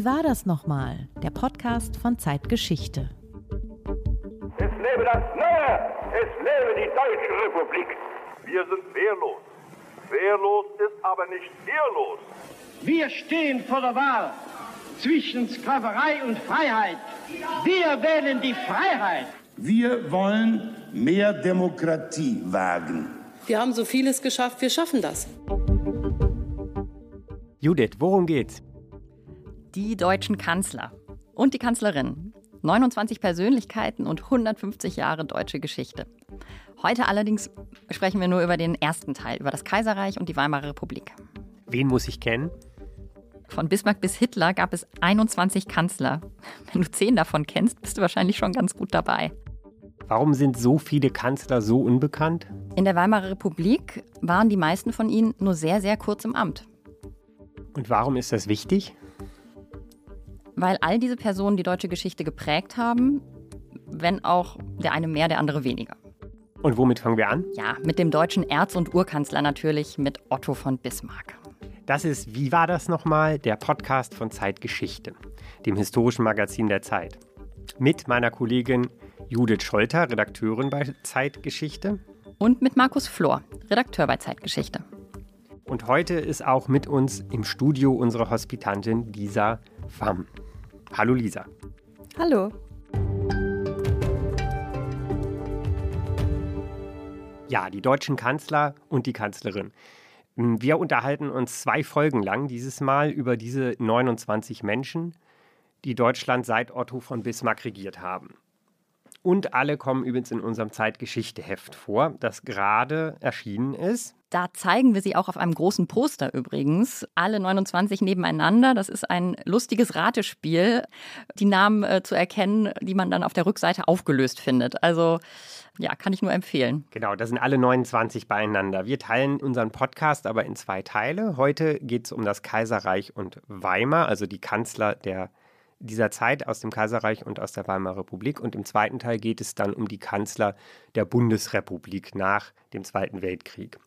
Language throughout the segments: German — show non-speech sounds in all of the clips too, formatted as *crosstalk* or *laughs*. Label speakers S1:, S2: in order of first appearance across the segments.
S1: Wie war das nochmal? Der Podcast von Zeitgeschichte.
S2: Es lebe das Neue! Es lebe die Deutsche Republik! Wir sind wehrlos. Wehrlos ist aber nicht ehrlos.
S3: Wir stehen vor der Wahl zwischen Sklaverei und Freiheit. Wir wählen die Freiheit.
S4: Wir wollen mehr Demokratie wagen.
S5: Wir haben so vieles geschafft, wir schaffen das.
S6: Judith, worum geht's?
S7: Die deutschen Kanzler und die Kanzlerin. 29 Persönlichkeiten und 150 Jahre deutsche Geschichte. Heute allerdings sprechen wir nur über den ersten Teil, über das Kaiserreich und die Weimarer Republik.
S6: Wen muss ich kennen?
S7: Von Bismarck bis Hitler gab es 21 Kanzler. Wenn du zehn davon kennst, bist du wahrscheinlich schon ganz gut dabei.
S6: Warum sind so viele Kanzler so unbekannt?
S7: In der Weimarer Republik waren die meisten von ihnen nur sehr, sehr kurz im Amt.
S6: Und warum ist das wichtig?
S7: Weil all diese Personen die deutsche Geschichte geprägt haben, wenn auch der eine mehr, der andere weniger.
S6: Und womit fangen wir an?
S7: Ja, mit dem deutschen Erz- und Urkanzler natürlich, mit Otto von Bismarck.
S6: Das ist Wie war das nochmal? Der Podcast von Zeitgeschichte, dem historischen Magazin der Zeit. Mit meiner Kollegin Judith Scholter, Redakteurin bei Zeitgeschichte.
S7: Und mit Markus Flor, Redakteur bei Zeitgeschichte.
S6: Und heute ist auch mit uns im Studio unsere Hospitantin Lisa Pham. Hallo Lisa.
S8: Hallo.
S6: Ja, die deutschen Kanzler und die Kanzlerin. Wir unterhalten uns zwei Folgen lang dieses Mal über diese 29 Menschen, die Deutschland seit Otto von Bismarck regiert haben. Und alle kommen übrigens in unserem Zeitgeschichteheft vor, das gerade erschienen ist.
S7: Da zeigen wir sie auch auf einem großen Poster übrigens. Alle 29 nebeneinander. Das ist ein lustiges Ratespiel, die Namen äh, zu erkennen, die man dann auf der Rückseite aufgelöst findet. Also ja, kann ich nur empfehlen.
S6: Genau, da sind alle 29 beieinander. Wir teilen unseren Podcast aber in zwei Teile. Heute geht es um das Kaiserreich und Weimar, also die Kanzler der dieser Zeit aus dem Kaiserreich und aus der Weimarer Republik. Und im zweiten Teil geht es dann um die Kanzler der Bundesrepublik nach dem Zweiten Weltkrieg.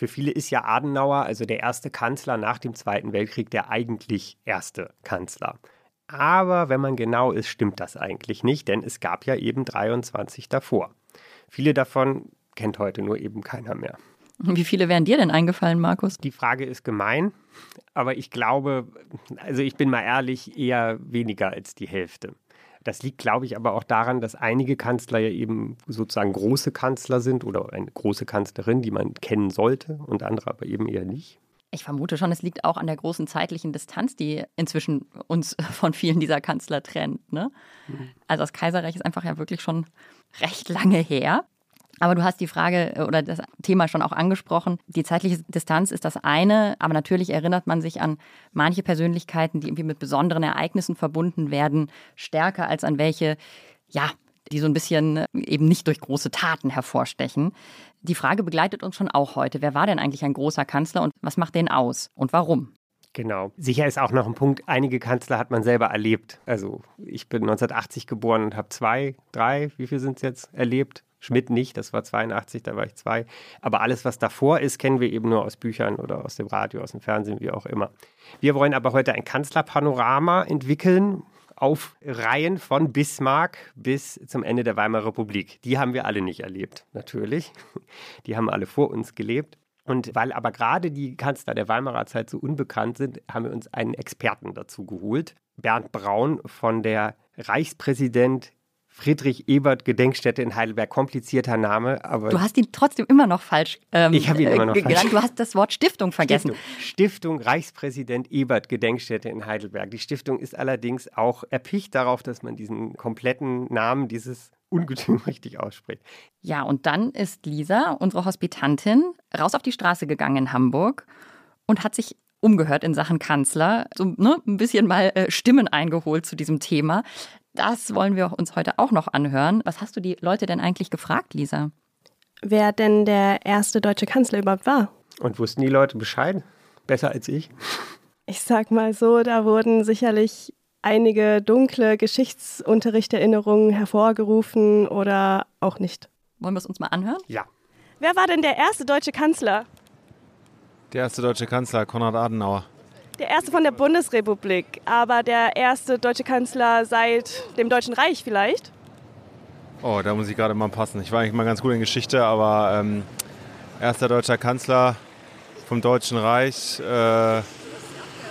S6: Für viele ist ja Adenauer, also der erste Kanzler nach dem Zweiten Weltkrieg, der eigentlich erste Kanzler. Aber wenn man genau ist, stimmt das eigentlich nicht, denn es gab ja eben 23 davor. Viele davon kennt heute nur eben keiner mehr.
S7: Wie viele wären dir denn eingefallen, Markus?
S6: Die Frage ist gemein, aber ich glaube, also ich bin mal ehrlich, eher weniger als die Hälfte. Das liegt, glaube ich, aber auch daran, dass einige Kanzler ja eben sozusagen große Kanzler sind oder eine große Kanzlerin, die man kennen sollte und andere aber eben eher nicht.
S7: Ich vermute schon, es liegt auch an der großen zeitlichen Distanz, die inzwischen uns *laughs* von vielen dieser Kanzler trennt. Ne? Mhm. Also das Kaiserreich ist einfach ja wirklich schon recht lange her. Aber du hast die Frage äh, oder das Thema schon auch angesprochen. Die zeitliche Distanz ist das eine, aber natürlich erinnert man sich an manche Persönlichkeiten, die irgendwie mit besonderen Ereignissen verbunden werden, stärker als an welche, ja, die so ein bisschen äh, eben nicht durch große Taten hervorstechen. Die Frage begleitet uns schon auch heute. Wer war denn eigentlich ein großer Kanzler und was macht den aus und warum?
S6: Genau. Sicher ist auch noch ein Punkt, einige Kanzler hat man selber erlebt. Also ich bin 1980 geboren und habe zwei, drei, wie viel sind es jetzt, erlebt. Schmidt nicht, das war 82, da war ich zwei. Aber alles, was davor ist, kennen wir eben nur aus Büchern oder aus dem Radio, aus dem Fernsehen, wie auch immer. Wir wollen aber heute ein Kanzlerpanorama entwickeln, auf Reihen von Bismarck bis zum Ende der Weimarer Republik. Die haben wir alle nicht erlebt, natürlich. Die haben alle vor uns gelebt. Und weil aber gerade die Kanzler der Weimarer Zeit so unbekannt sind, haben wir uns einen Experten dazu geholt. Bernd Braun von der Reichspräsident Friedrich Ebert Gedenkstätte in Heidelberg. Komplizierter Name, aber.
S7: Du hast ihn trotzdem immer noch falsch
S6: ähm, Ich habe ihn immer noch
S7: äh, falsch. Du hast das Wort Stiftung vergessen.
S6: Stiftung. Stiftung Reichspräsident Ebert Gedenkstätte in Heidelberg. Die Stiftung ist allerdings auch erpicht darauf, dass man diesen kompletten Namen dieses Ungetüm *laughs* richtig ausspricht.
S7: Ja, und dann ist Lisa, unsere Hospitantin, raus auf die Straße gegangen in Hamburg und hat sich umgehört in Sachen Kanzler, so ne, ein bisschen mal äh, Stimmen eingeholt zu diesem Thema. Das wollen wir uns heute auch noch anhören. Was hast du die Leute denn eigentlich gefragt, Lisa?
S8: Wer denn der erste deutsche Kanzler überhaupt war?
S6: Und wussten die Leute Bescheid? Besser als ich?
S8: Ich sag mal so, da wurden sicherlich einige dunkle Geschichtsunterrichterinnerungen hervorgerufen oder auch nicht.
S7: Wollen wir es uns mal anhören?
S6: Ja.
S8: Wer war denn der erste deutsche Kanzler?
S9: Der erste deutsche Kanzler, Konrad Adenauer.
S8: Der erste von der Bundesrepublik, aber der erste deutsche Kanzler seit dem Deutschen Reich vielleicht?
S9: Oh, da muss ich gerade mal passen. Ich war eigentlich mal ganz gut in Geschichte, aber ähm, erster deutscher Kanzler vom Deutschen Reich. Äh, oh,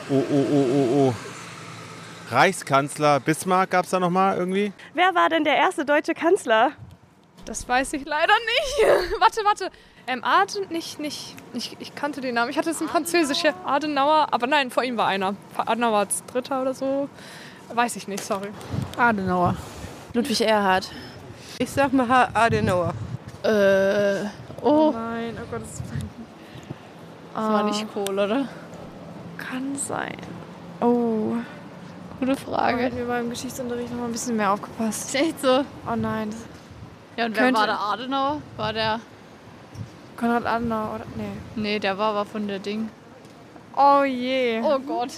S9: oh, oh, oh, oh. Reichskanzler Bismarck gab es da nochmal irgendwie?
S8: Wer war denn der erste deutsche Kanzler?
S10: Das weiß ich leider nicht. *laughs* warte, warte. Ähm, Aden, nicht, nicht, ich, ich kannte den Namen. Ich hatte es in Französisch, Adenauer, aber nein, vor ihm war einer. Adenauer als Dritter oder so. Weiß ich nicht, sorry.
S11: Adenauer. Ludwig Erhard.
S12: Ich sag mal Adenauer.
S11: Äh, oh.
S10: oh nein, oh Gott, das,
S11: das war nicht cool, oder?
S10: Kann sein. Oh.
S11: Gute Frage.
S10: Hätten wir beim Geschichtsunterricht noch mal ein bisschen mehr aufgepasst.
S11: Ist echt so?
S10: Oh nein.
S11: Ja, und wer
S10: Könnte-
S11: war der Adenauer? War der.
S10: Konrad Adenauer, oder? Nee.
S11: Nee, der war aber von der Ding.
S10: Oh je.
S11: Oh Gott.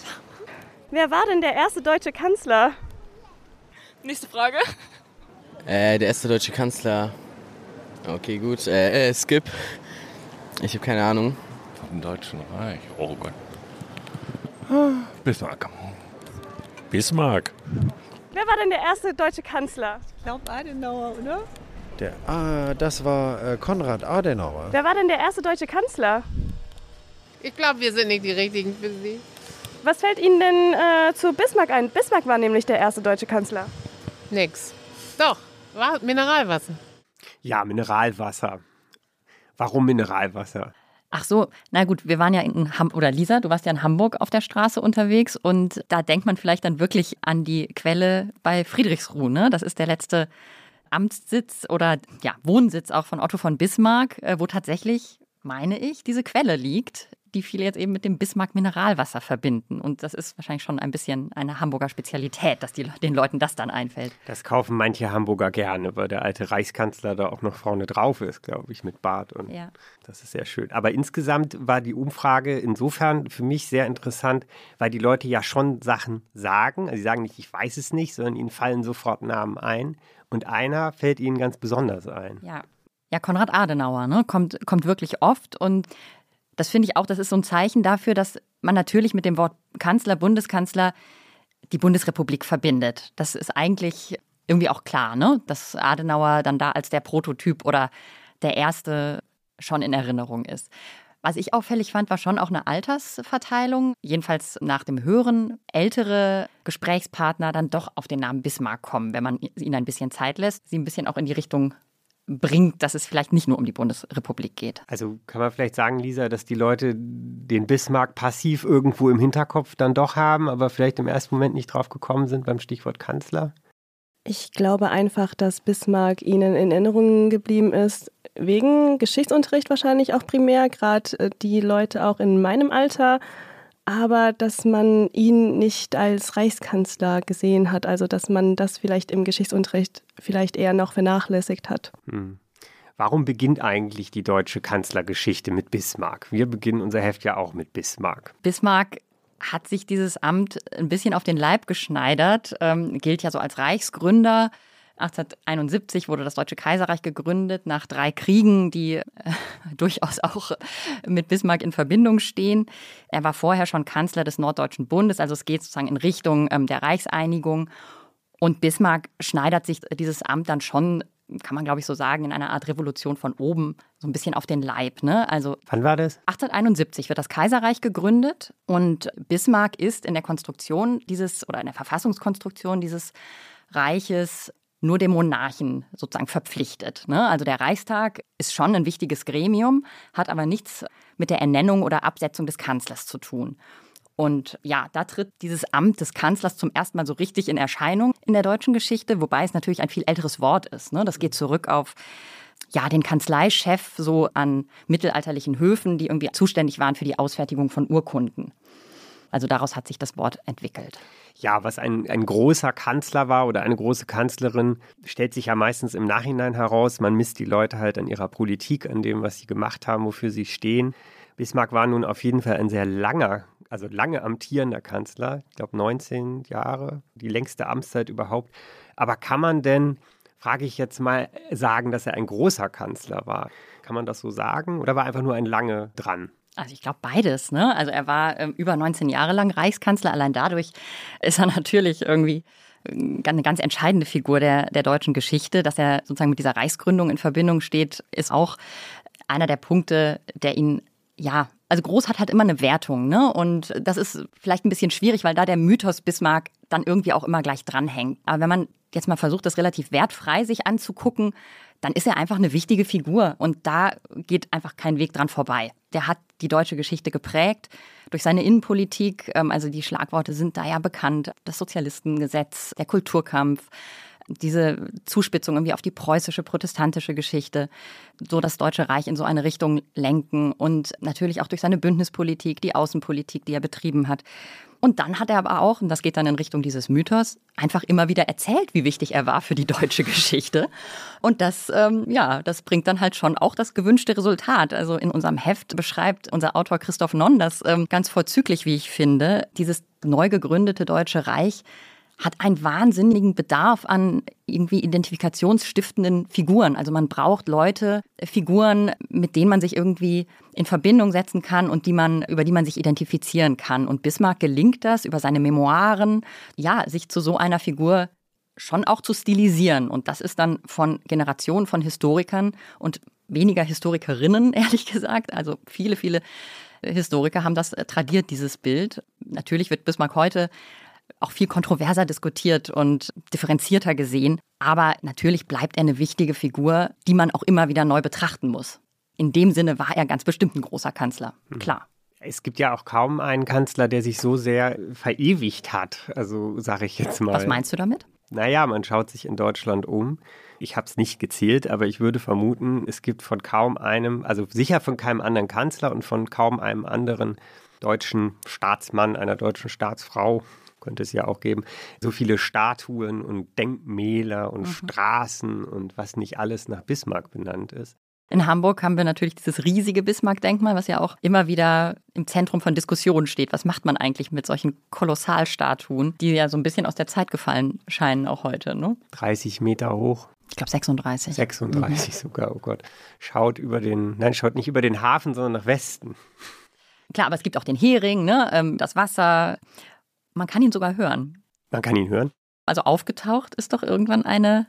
S8: Wer war denn der erste deutsche Kanzler?
S10: Nächste Frage.
S13: Äh, der erste deutsche Kanzler. Okay, gut. Äh, äh Skip. Ich habe keine Ahnung.
S14: Vom Deutschen Reich. Oh Gott. Bismarck. Bismarck.
S8: Wer war denn der erste deutsche Kanzler?
S12: Ich glaube Adenauer, oder?
S15: Der, ah, das war äh, Konrad Adenauer.
S8: Wer war denn der erste deutsche Kanzler?
S12: Ich glaube, wir sind nicht die Richtigen für Sie.
S8: Was fällt Ihnen denn äh, zu Bismarck ein? Bismarck war nämlich der erste deutsche Kanzler.
S12: Nix. Doch, war Mineralwasser.
S6: Ja, Mineralwasser. Warum Mineralwasser?
S7: Ach so, na gut, wir waren ja in Hamburg, oder Lisa, du warst ja in Hamburg auf der Straße unterwegs und da denkt man vielleicht dann wirklich an die Quelle bei Friedrichsruh, ne? Das ist der letzte Amtssitz oder ja, Wohnsitz auch von Otto von Bismarck, äh, wo tatsächlich, meine ich, diese Quelle liegt, die viele jetzt eben mit dem Bismarck Mineralwasser verbinden. Und das ist wahrscheinlich schon ein bisschen eine Hamburger Spezialität, dass die, den Leuten das dann einfällt.
S6: Das kaufen manche Hamburger gerne, weil der alte Reichskanzler da auch noch vorne drauf ist, glaube ich, mit Bart. Und
S7: Ja.
S6: das ist sehr schön. Aber insgesamt war die Umfrage insofern für mich sehr interessant, weil die Leute ja schon Sachen sagen. Also sie sagen nicht, ich weiß es nicht, sondern ihnen fallen sofort Namen ein. Und einer fällt ihnen ganz besonders ein.
S7: Ja. Ja, Konrad Adenauer ne, kommt, kommt wirklich oft und das finde ich auch, das ist so ein Zeichen dafür, dass man natürlich mit dem Wort Kanzler, Bundeskanzler die Bundesrepublik verbindet. Das ist eigentlich irgendwie auch klar, ne? dass Adenauer dann da als der Prototyp oder der Erste schon in Erinnerung ist. Was ich auffällig fand, war schon auch eine Altersverteilung. Jedenfalls nach dem Hören ältere Gesprächspartner dann doch auf den Namen Bismarck kommen, wenn man ihnen ein bisschen Zeit lässt, sie ein bisschen auch in die Richtung bringt, dass es vielleicht nicht nur um die Bundesrepublik geht.
S6: Also kann man vielleicht sagen, Lisa, dass die Leute den Bismarck passiv irgendwo im Hinterkopf dann doch haben, aber vielleicht im ersten Moment nicht drauf gekommen sind beim Stichwort Kanzler?
S8: Ich glaube einfach, dass Bismarck Ihnen in Erinnerung geblieben ist, wegen Geschichtsunterricht wahrscheinlich auch primär, gerade äh, die Leute auch in meinem Alter, aber dass man ihn nicht als Reichskanzler gesehen hat, also dass man das vielleicht im Geschichtsunterricht vielleicht eher noch vernachlässigt hat.
S6: Hm. Warum beginnt eigentlich die deutsche Kanzlergeschichte mit Bismarck? Wir beginnen unser Heft ja auch mit Bismarck.
S7: Bismarck hat sich dieses Amt ein bisschen auf den Leib geschneidert, ähm, gilt ja so als Reichsgründer. 1871 wurde das Deutsche Kaiserreich gegründet, nach drei Kriegen, die äh, *laughs* durchaus auch mit Bismarck in Verbindung stehen. Er war vorher schon Kanzler des Norddeutschen Bundes, also es geht sozusagen in Richtung ähm, der Reichseinigung. Und Bismarck schneidert sich dieses Amt dann schon, kann man glaube ich so sagen, in einer Art Revolution von oben so ein bisschen auf den Leib. Ne? Also
S6: Wann war das?
S7: 1871 wird das Kaiserreich gegründet und Bismarck ist in der Konstruktion dieses oder in der Verfassungskonstruktion dieses Reiches nur dem Monarchen sozusagen verpflichtet. Ne? Also der Reichstag ist schon ein wichtiges Gremium, hat aber nichts mit der Ernennung oder Absetzung des Kanzlers zu tun. Und ja, da tritt dieses Amt des Kanzlers zum ersten Mal so richtig in Erscheinung in der deutschen Geschichte, wobei es natürlich ein viel älteres Wort ist. Ne? Das geht zurück auf ja, den Kanzleichef so an mittelalterlichen Höfen, die irgendwie zuständig waren für die Ausfertigung von Urkunden. Also daraus hat sich das Wort entwickelt.
S6: Ja, was ein, ein großer Kanzler war oder eine große Kanzlerin, stellt sich ja meistens im Nachhinein heraus. Man misst die Leute halt an ihrer Politik, an dem, was sie gemacht haben, wofür sie stehen. Bismarck war nun auf jeden Fall ein sehr langer, also lange amtierender Kanzler. Ich glaube 19 Jahre, die längste Amtszeit überhaupt. Aber kann man denn, frage ich jetzt mal, sagen, dass er ein großer Kanzler war? Kann man das so sagen? Oder war einfach nur ein lange dran?
S7: Also ich glaube beides. Ne? Also er war ähm, über 19 Jahre lang Reichskanzler. Allein dadurch ist er *laughs* natürlich irgendwie äh, eine ganz entscheidende Figur der, der deutschen Geschichte. Dass er sozusagen mit dieser Reichsgründung in Verbindung steht, ist auch einer der Punkte, der ihn ja also groß hat halt immer eine Wertung, ne? Und das ist vielleicht ein bisschen schwierig, weil da der Mythos Bismarck dann irgendwie auch immer gleich dranhängt. Aber wenn man jetzt mal versucht, das relativ wertfrei sich anzugucken, dann ist er einfach eine wichtige Figur und da geht einfach kein Weg dran vorbei. Der hat die deutsche Geschichte geprägt durch seine Innenpolitik. Ähm, also die Schlagworte sind da ja bekannt. Das Sozialistengesetz, der Kulturkampf, diese Zuspitzung irgendwie auf die preußische protestantische Geschichte, so das Deutsche Reich in so eine Richtung lenken und natürlich auch durch seine Bündnispolitik, die Außenpolitik, die er betrieben hat. Und dann hat er aber auch, und das geht dann in Richtung dieses Mythos, einfach immer wieder erzählt, wie wichtig er war für die deutsche *laughs* Geschichte. Und das, ähm, ja, das bringt dann halt schon auch das gewünschte Resultat. Also in unserem Heft beschreibt unser Autor Christoph Nonn das ähm, ganz vorzüglich, wie ich finde. Dieses neu gegründete Deutsche Reich hat einen wahnsinnigen Bedarf an irgendwie identifikationsstiftenden Figuren. Also man braucht Leute, Figuren, mit denen man sich irgendwie in Verbindung setzen kann und die man, über die man sich identifizieren kann. Und Bismarck gelingt das über seine Memoiren, ja, sich zu so einer Figur schon auch zu stilisieren. Und das ist dann von Generationen von Historikern und weniger Historikerinnen, *laughs* ehrlich gesagt. Also viele, viele Historiker haben das tradiert, dieses Bild. Natürlich wird Bismarck heute auch viel kontroverser diskutiert und differenzierter gesehen. Aber natürlich bleibt er eine wichtige Figur, die man auch immer wieder neu betrachten muss. In dem Sinne war er ganz bestimmt ein großer Kanzler,
S6: Hm.
S7: klar.
S6: Es gibt ja auch kaum einen Kanzler, der sich so sehr verewigt hat. Also sage ich jetzt mal.
S7: Was meinst du damit?
S6: Naja, man schaut sich in Deutschland um. Ich habe es nicht gezählt, aber ich würde vermuten, es gibt von kaum einem, also sicher von keinem anderen Kanzler und von kaum einem anderen deutschen Staatsmann, einer deutschen Staatsfrau, könnte es ja auch geben, so viele Statuen und Denkmäler und Straßen und was nicht alles nach Bismarck benannt ist.
S7: In Hamburg haben wir natürlich dieses riesige Bismarck-Denkmal, was ja auch immer wieder im Zentrum von Diskussionen steht. Was macht man eigentlich mit solchen Kolossalstatuen, die ja so ein bisschen aus der Zeit gefallen scheinen, auch heute? Ne?
S6: 30 Meter hoch.
S7: Ich glaube 36.
S6: 36 sogar, oh Gott. Schaut über den, nein, schaut nicht über den Hafen, sondern nach Westen.
S7: Klar, aber es gibt auch den Hering, ne? ähm, das Wasser. Man kann ihn sogar hören.
S6: Man kann ihn hören.
S7: Also aufgetaucht ist doch irgendwann eine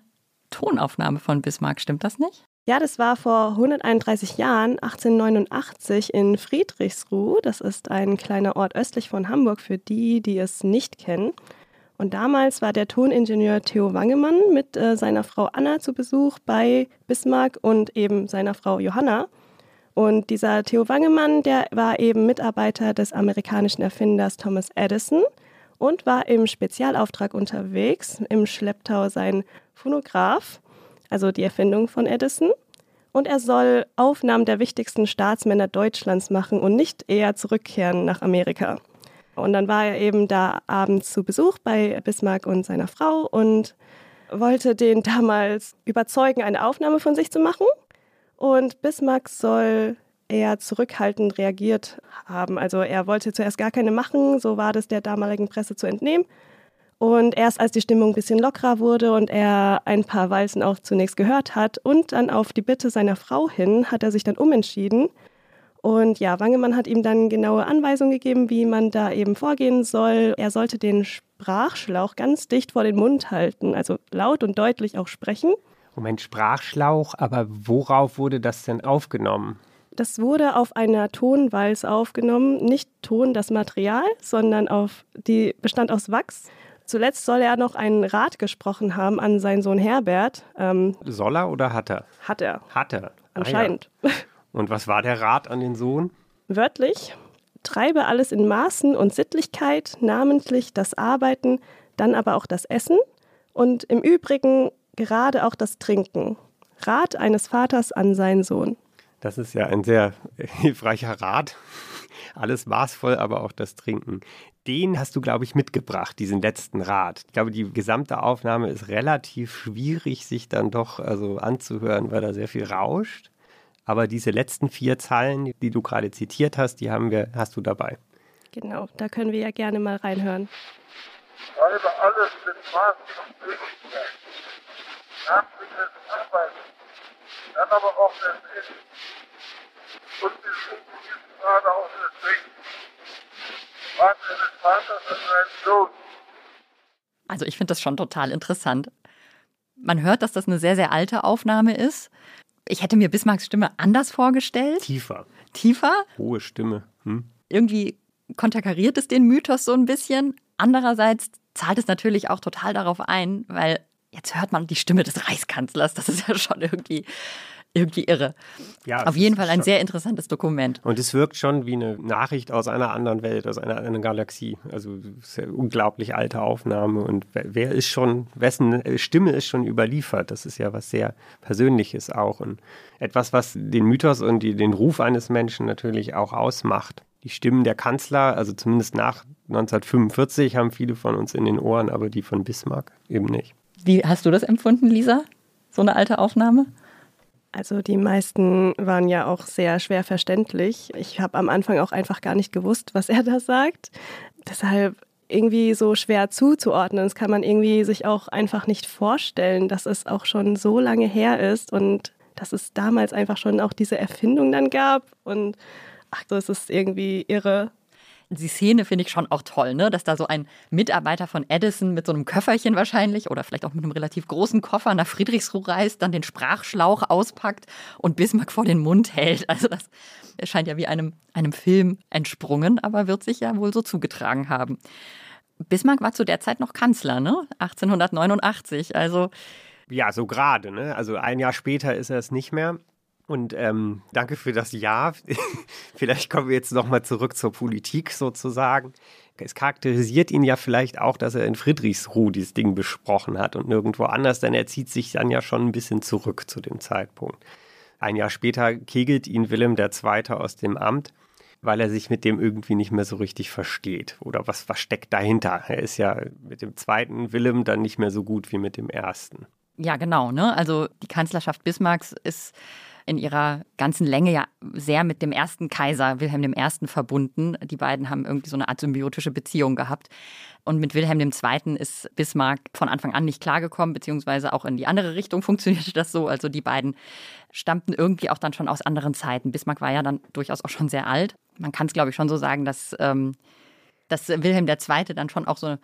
S7: Tonaufnahme von Bismarck, stimmt das nicht?
S8: Ja, das war vor 131 Jahren, 1889 in Friedrichsruh. Das ist ein kleiner Ort östlich von Hamburg für die, die es nicht kennen. Und damals war der Toningenieur Theo Wangemann mit äh, seiner Frau Anna zu Besuch bei Bismarck und eben seiner Frau Johanna. Und dieser Theo Wangemann, der war eben Mitarbeiter des amerikanischen Erfinders Thomas Edison und war im Spezialauftrag unterwegs, im Schlepptau sein Phonograph, also die Erfindung von Edison. Und er soll Aufnahmen der wichtigsten Staatsmänner Deutschlands machen und nicht eher zurückkehren nach Amerika. Und dann war er eben da abends zu Besuch bei Bismarck und seiner Frau und wollte den damals überzeugen, eine Aufnahme von sich zu machen. Und Bismarck soll eher zurückhaltend reagiert haben. Also er wollte zuerst gar keine machen, so war das der damaligen Presse zu entnehmen. Und erst als die Stimmung ein bisschen lockerer wurde und er ein paar Walzen auch zunächst gehört hat und dann auf die Bitte seiner Frau hin, hat er sich dann umentschieden. Und ja, Wangemann hat ihm dann genaue Anweisungen gegeben, wie man da eben vorgehen soll. Er sollte den Sprachschlauch ganz dicht vor den Mund halten, also laut und deutlich auch sprechen.
S6: Moment, Sprachschlauch, aber worauf wurde das denn aufgenommen?
S8: Das wurde auf einer Tonwalz aufgenommen, nicht Ton das Material, sondern auf die bestand aus Wachs. Zuletzt soll er noch einen Rat gesprochen haben an seinen Sohn Herbert. Ähm,
S6: Soll er oder hat er?
S8: hat er,
S6: Hat er.
S8: anscheinend.
S6: Ah, ja. *laughs* Und was war der Rat an den Sohn?
S8: Wörtlich, treibe alles in Maßen und Sittlichkeit, namentlich das Arbeiten, dann aber auch das Essen und im Übrigen gerade auch das Trinken. Rat eines Vaters an seinen Sohn.
S6: Das ist ja ein sehr *laughs* hilfreicher Rat. Alles maßvoll, aber auch das Trinken. Den hast du, glaube ich, mitgebracht, diesen letzten Rat. Ich glaube, die gesamte Aufnahme ist relativ schwierig, sich dann doch also anzuhören, weil da sehr viel rauscht. Aber diese letzten vier Zeilen, die du gerade zitiert hast, die haben wir, hast du dabei.
S8: Genau, da können wir ja gerne mal reinhören.
S2: Treibe alles mit Maß und Möglichkeit. Namentlich das Arbeiten, dann aber auch das Essen. Und wir suchen jetzt gerade auch deswegen, was eines Vaters an seinen Sohn.
S7: Also ich finde das schon total interessant. Man hört, dass das eine sehr, sehr alte Aufnahme ist. Ich hätte mir Bismarcks Stimme anders vorgestellt.
S6: Tiefer.
S7: Tiefer?
S6: Hohe Stimme. Hm?
S7: Irgendwie konterkariert es den Mythos so ein bisschen. Andererseits zahlt es natürlich auch total darauf ein, weil jetzt hört man die Stimme des Reichskanzlers. Das ist ja schon irgendwie, irgendwie irre.
S6: Ja,
S7: Auf jeden Fall ein sehr interessantes Dokument.
S6: Und es wirkt schon wie eine Nachricht aus einer anderen Welt, aus einer anderen Galaxie. Also ja unglaublich alte Aufnahme. Und wer, wer ist schon, wessen Stimme ist schon überliefert? Das ist ja was sehr Persönliches auch. Und etwas, was den Mythos und die, den Ruf eines Menschen natürlich auch ausmacht. Die Stimmen der Kanzler, also zumindest nach 1945, haben viele von uns in den Ohren, aber die von Bismarck eben nicht.
S7: Wie hast du das empfunden, Lisa? So eine alte Aufnahme?
S8: Also die meisten waren ja auch sehr schwer verständlich. Ich habe am Anfang auch einfach gar nicht gewusst, was er da sagt. Deshalb irgendwie so schwer zuzuordnen. Das kann man irgendwie sich auch einfach nicht vorstellen, dass es auch schon so lange her ist und dass es damals einfach schon auch diese Erfindung dann gab. Und ach, so ist irgendwie irre.
S7: Die Szene finde ich schon auch toll, ne? dass da so ein Mitarbeiter von Edison mit so einem Köfferchen wahrscheinlich oder vielleicht auch mit einem relativ großen Koffer nach Friedrichsruh reist, dann den Sprachschlauch auspackt und Bismarck vor den Mund hält. Also das scheint ja wie einem, einem Film entsprungen, aber wird sich ja wohl so zugetragen haben. Bismarck war zu der Zeit noch Kanzler, ne? 1889. Also
S6: Ja, so gerade. Ne? Also ein Jahr später ist er es nicht mehr. Und ähm, danke für das Ja. *laughs* vielleicht kommen wir jetzt nochmal zurück zur Politik sozusagen. Es charakterisiert ihn ja vielleicht auch, dass er in Friedrichsruh dieses Ding besprochen hat und nirgendwo anders, denn er zieht sich dann ja schon ein bisschen zurück zu dem Zeitpunkt. Ein Jahr später kegelt ihn Wilhelm II. aus dem Amt, weil er sich mit dem irgendwie nicht mehr so richtig versteht. Oder was, was steckt dahinter? Er ist ja mit dem zweiten Wilhelm dann nicht mehr so gut wie mit dem ersten.
S7: Ja, genau. Ne? Also die Kanzlerschaft Bismarcks ist in ihrer ganzen Länge ja sehr mit dem ersten Kaiser Wilhelm I. verbunden. Die beiden haben irgendwie so eine Art symbiotische Beziehung gehabt. Und mit Wilhelm II. ist Bismarck von Anfang an nicht klargekommen, beziehungsweise auch in die andere Richtung *laughs* funktionierte das so. Also die beiden stammten irgendwie auch dann schon aus anderen Zeiten. Bismarck war ja dann durchaus auch schon sehr alt. Man kann es, glaube ich, schon so sagen, dass, ähm, dass Wilhelm II. dann schon auch so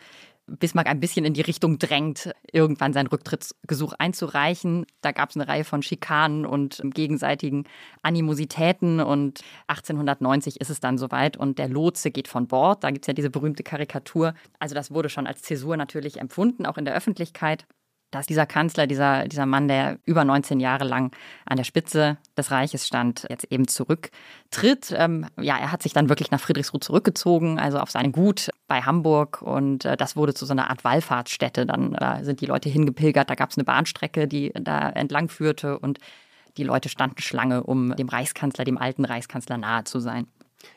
S7: Bismarck ein bisschen in die Richtung drängt, irgendwann sein Rücktrittsgesuch einzureichen. Da gab es eine Reihe von Schikanen und gegenseitigen Animositäten und 1890 ist es dann soweit und der Lotse geht von Bord. Da gibt es ja diese berühmte Karikatur. Also das wurde schon als Zäsur natürlich empfunden, auch in der Öffentlichkeit dass dieser Kanzler, dieser, dieser Mann, der über 19 Jahre lang an der Spitze des Reiches stand, jetzt eben zurücktritt. Ähm, ja, er hat sich dann wirklich nach Friedrichsruh zurückgezogen, also auf sein Gut bei Hamburg und äh, das wurde zu so einer Art Wallfahrtsstätte. Dann äh, sind die Leute hingepilgert, da gab es eine Bahnstrecke, die da entlang führte und die Leute standen Schlange, um dem Reichskanzler, dem alten Reichskanzler nahe zu sein.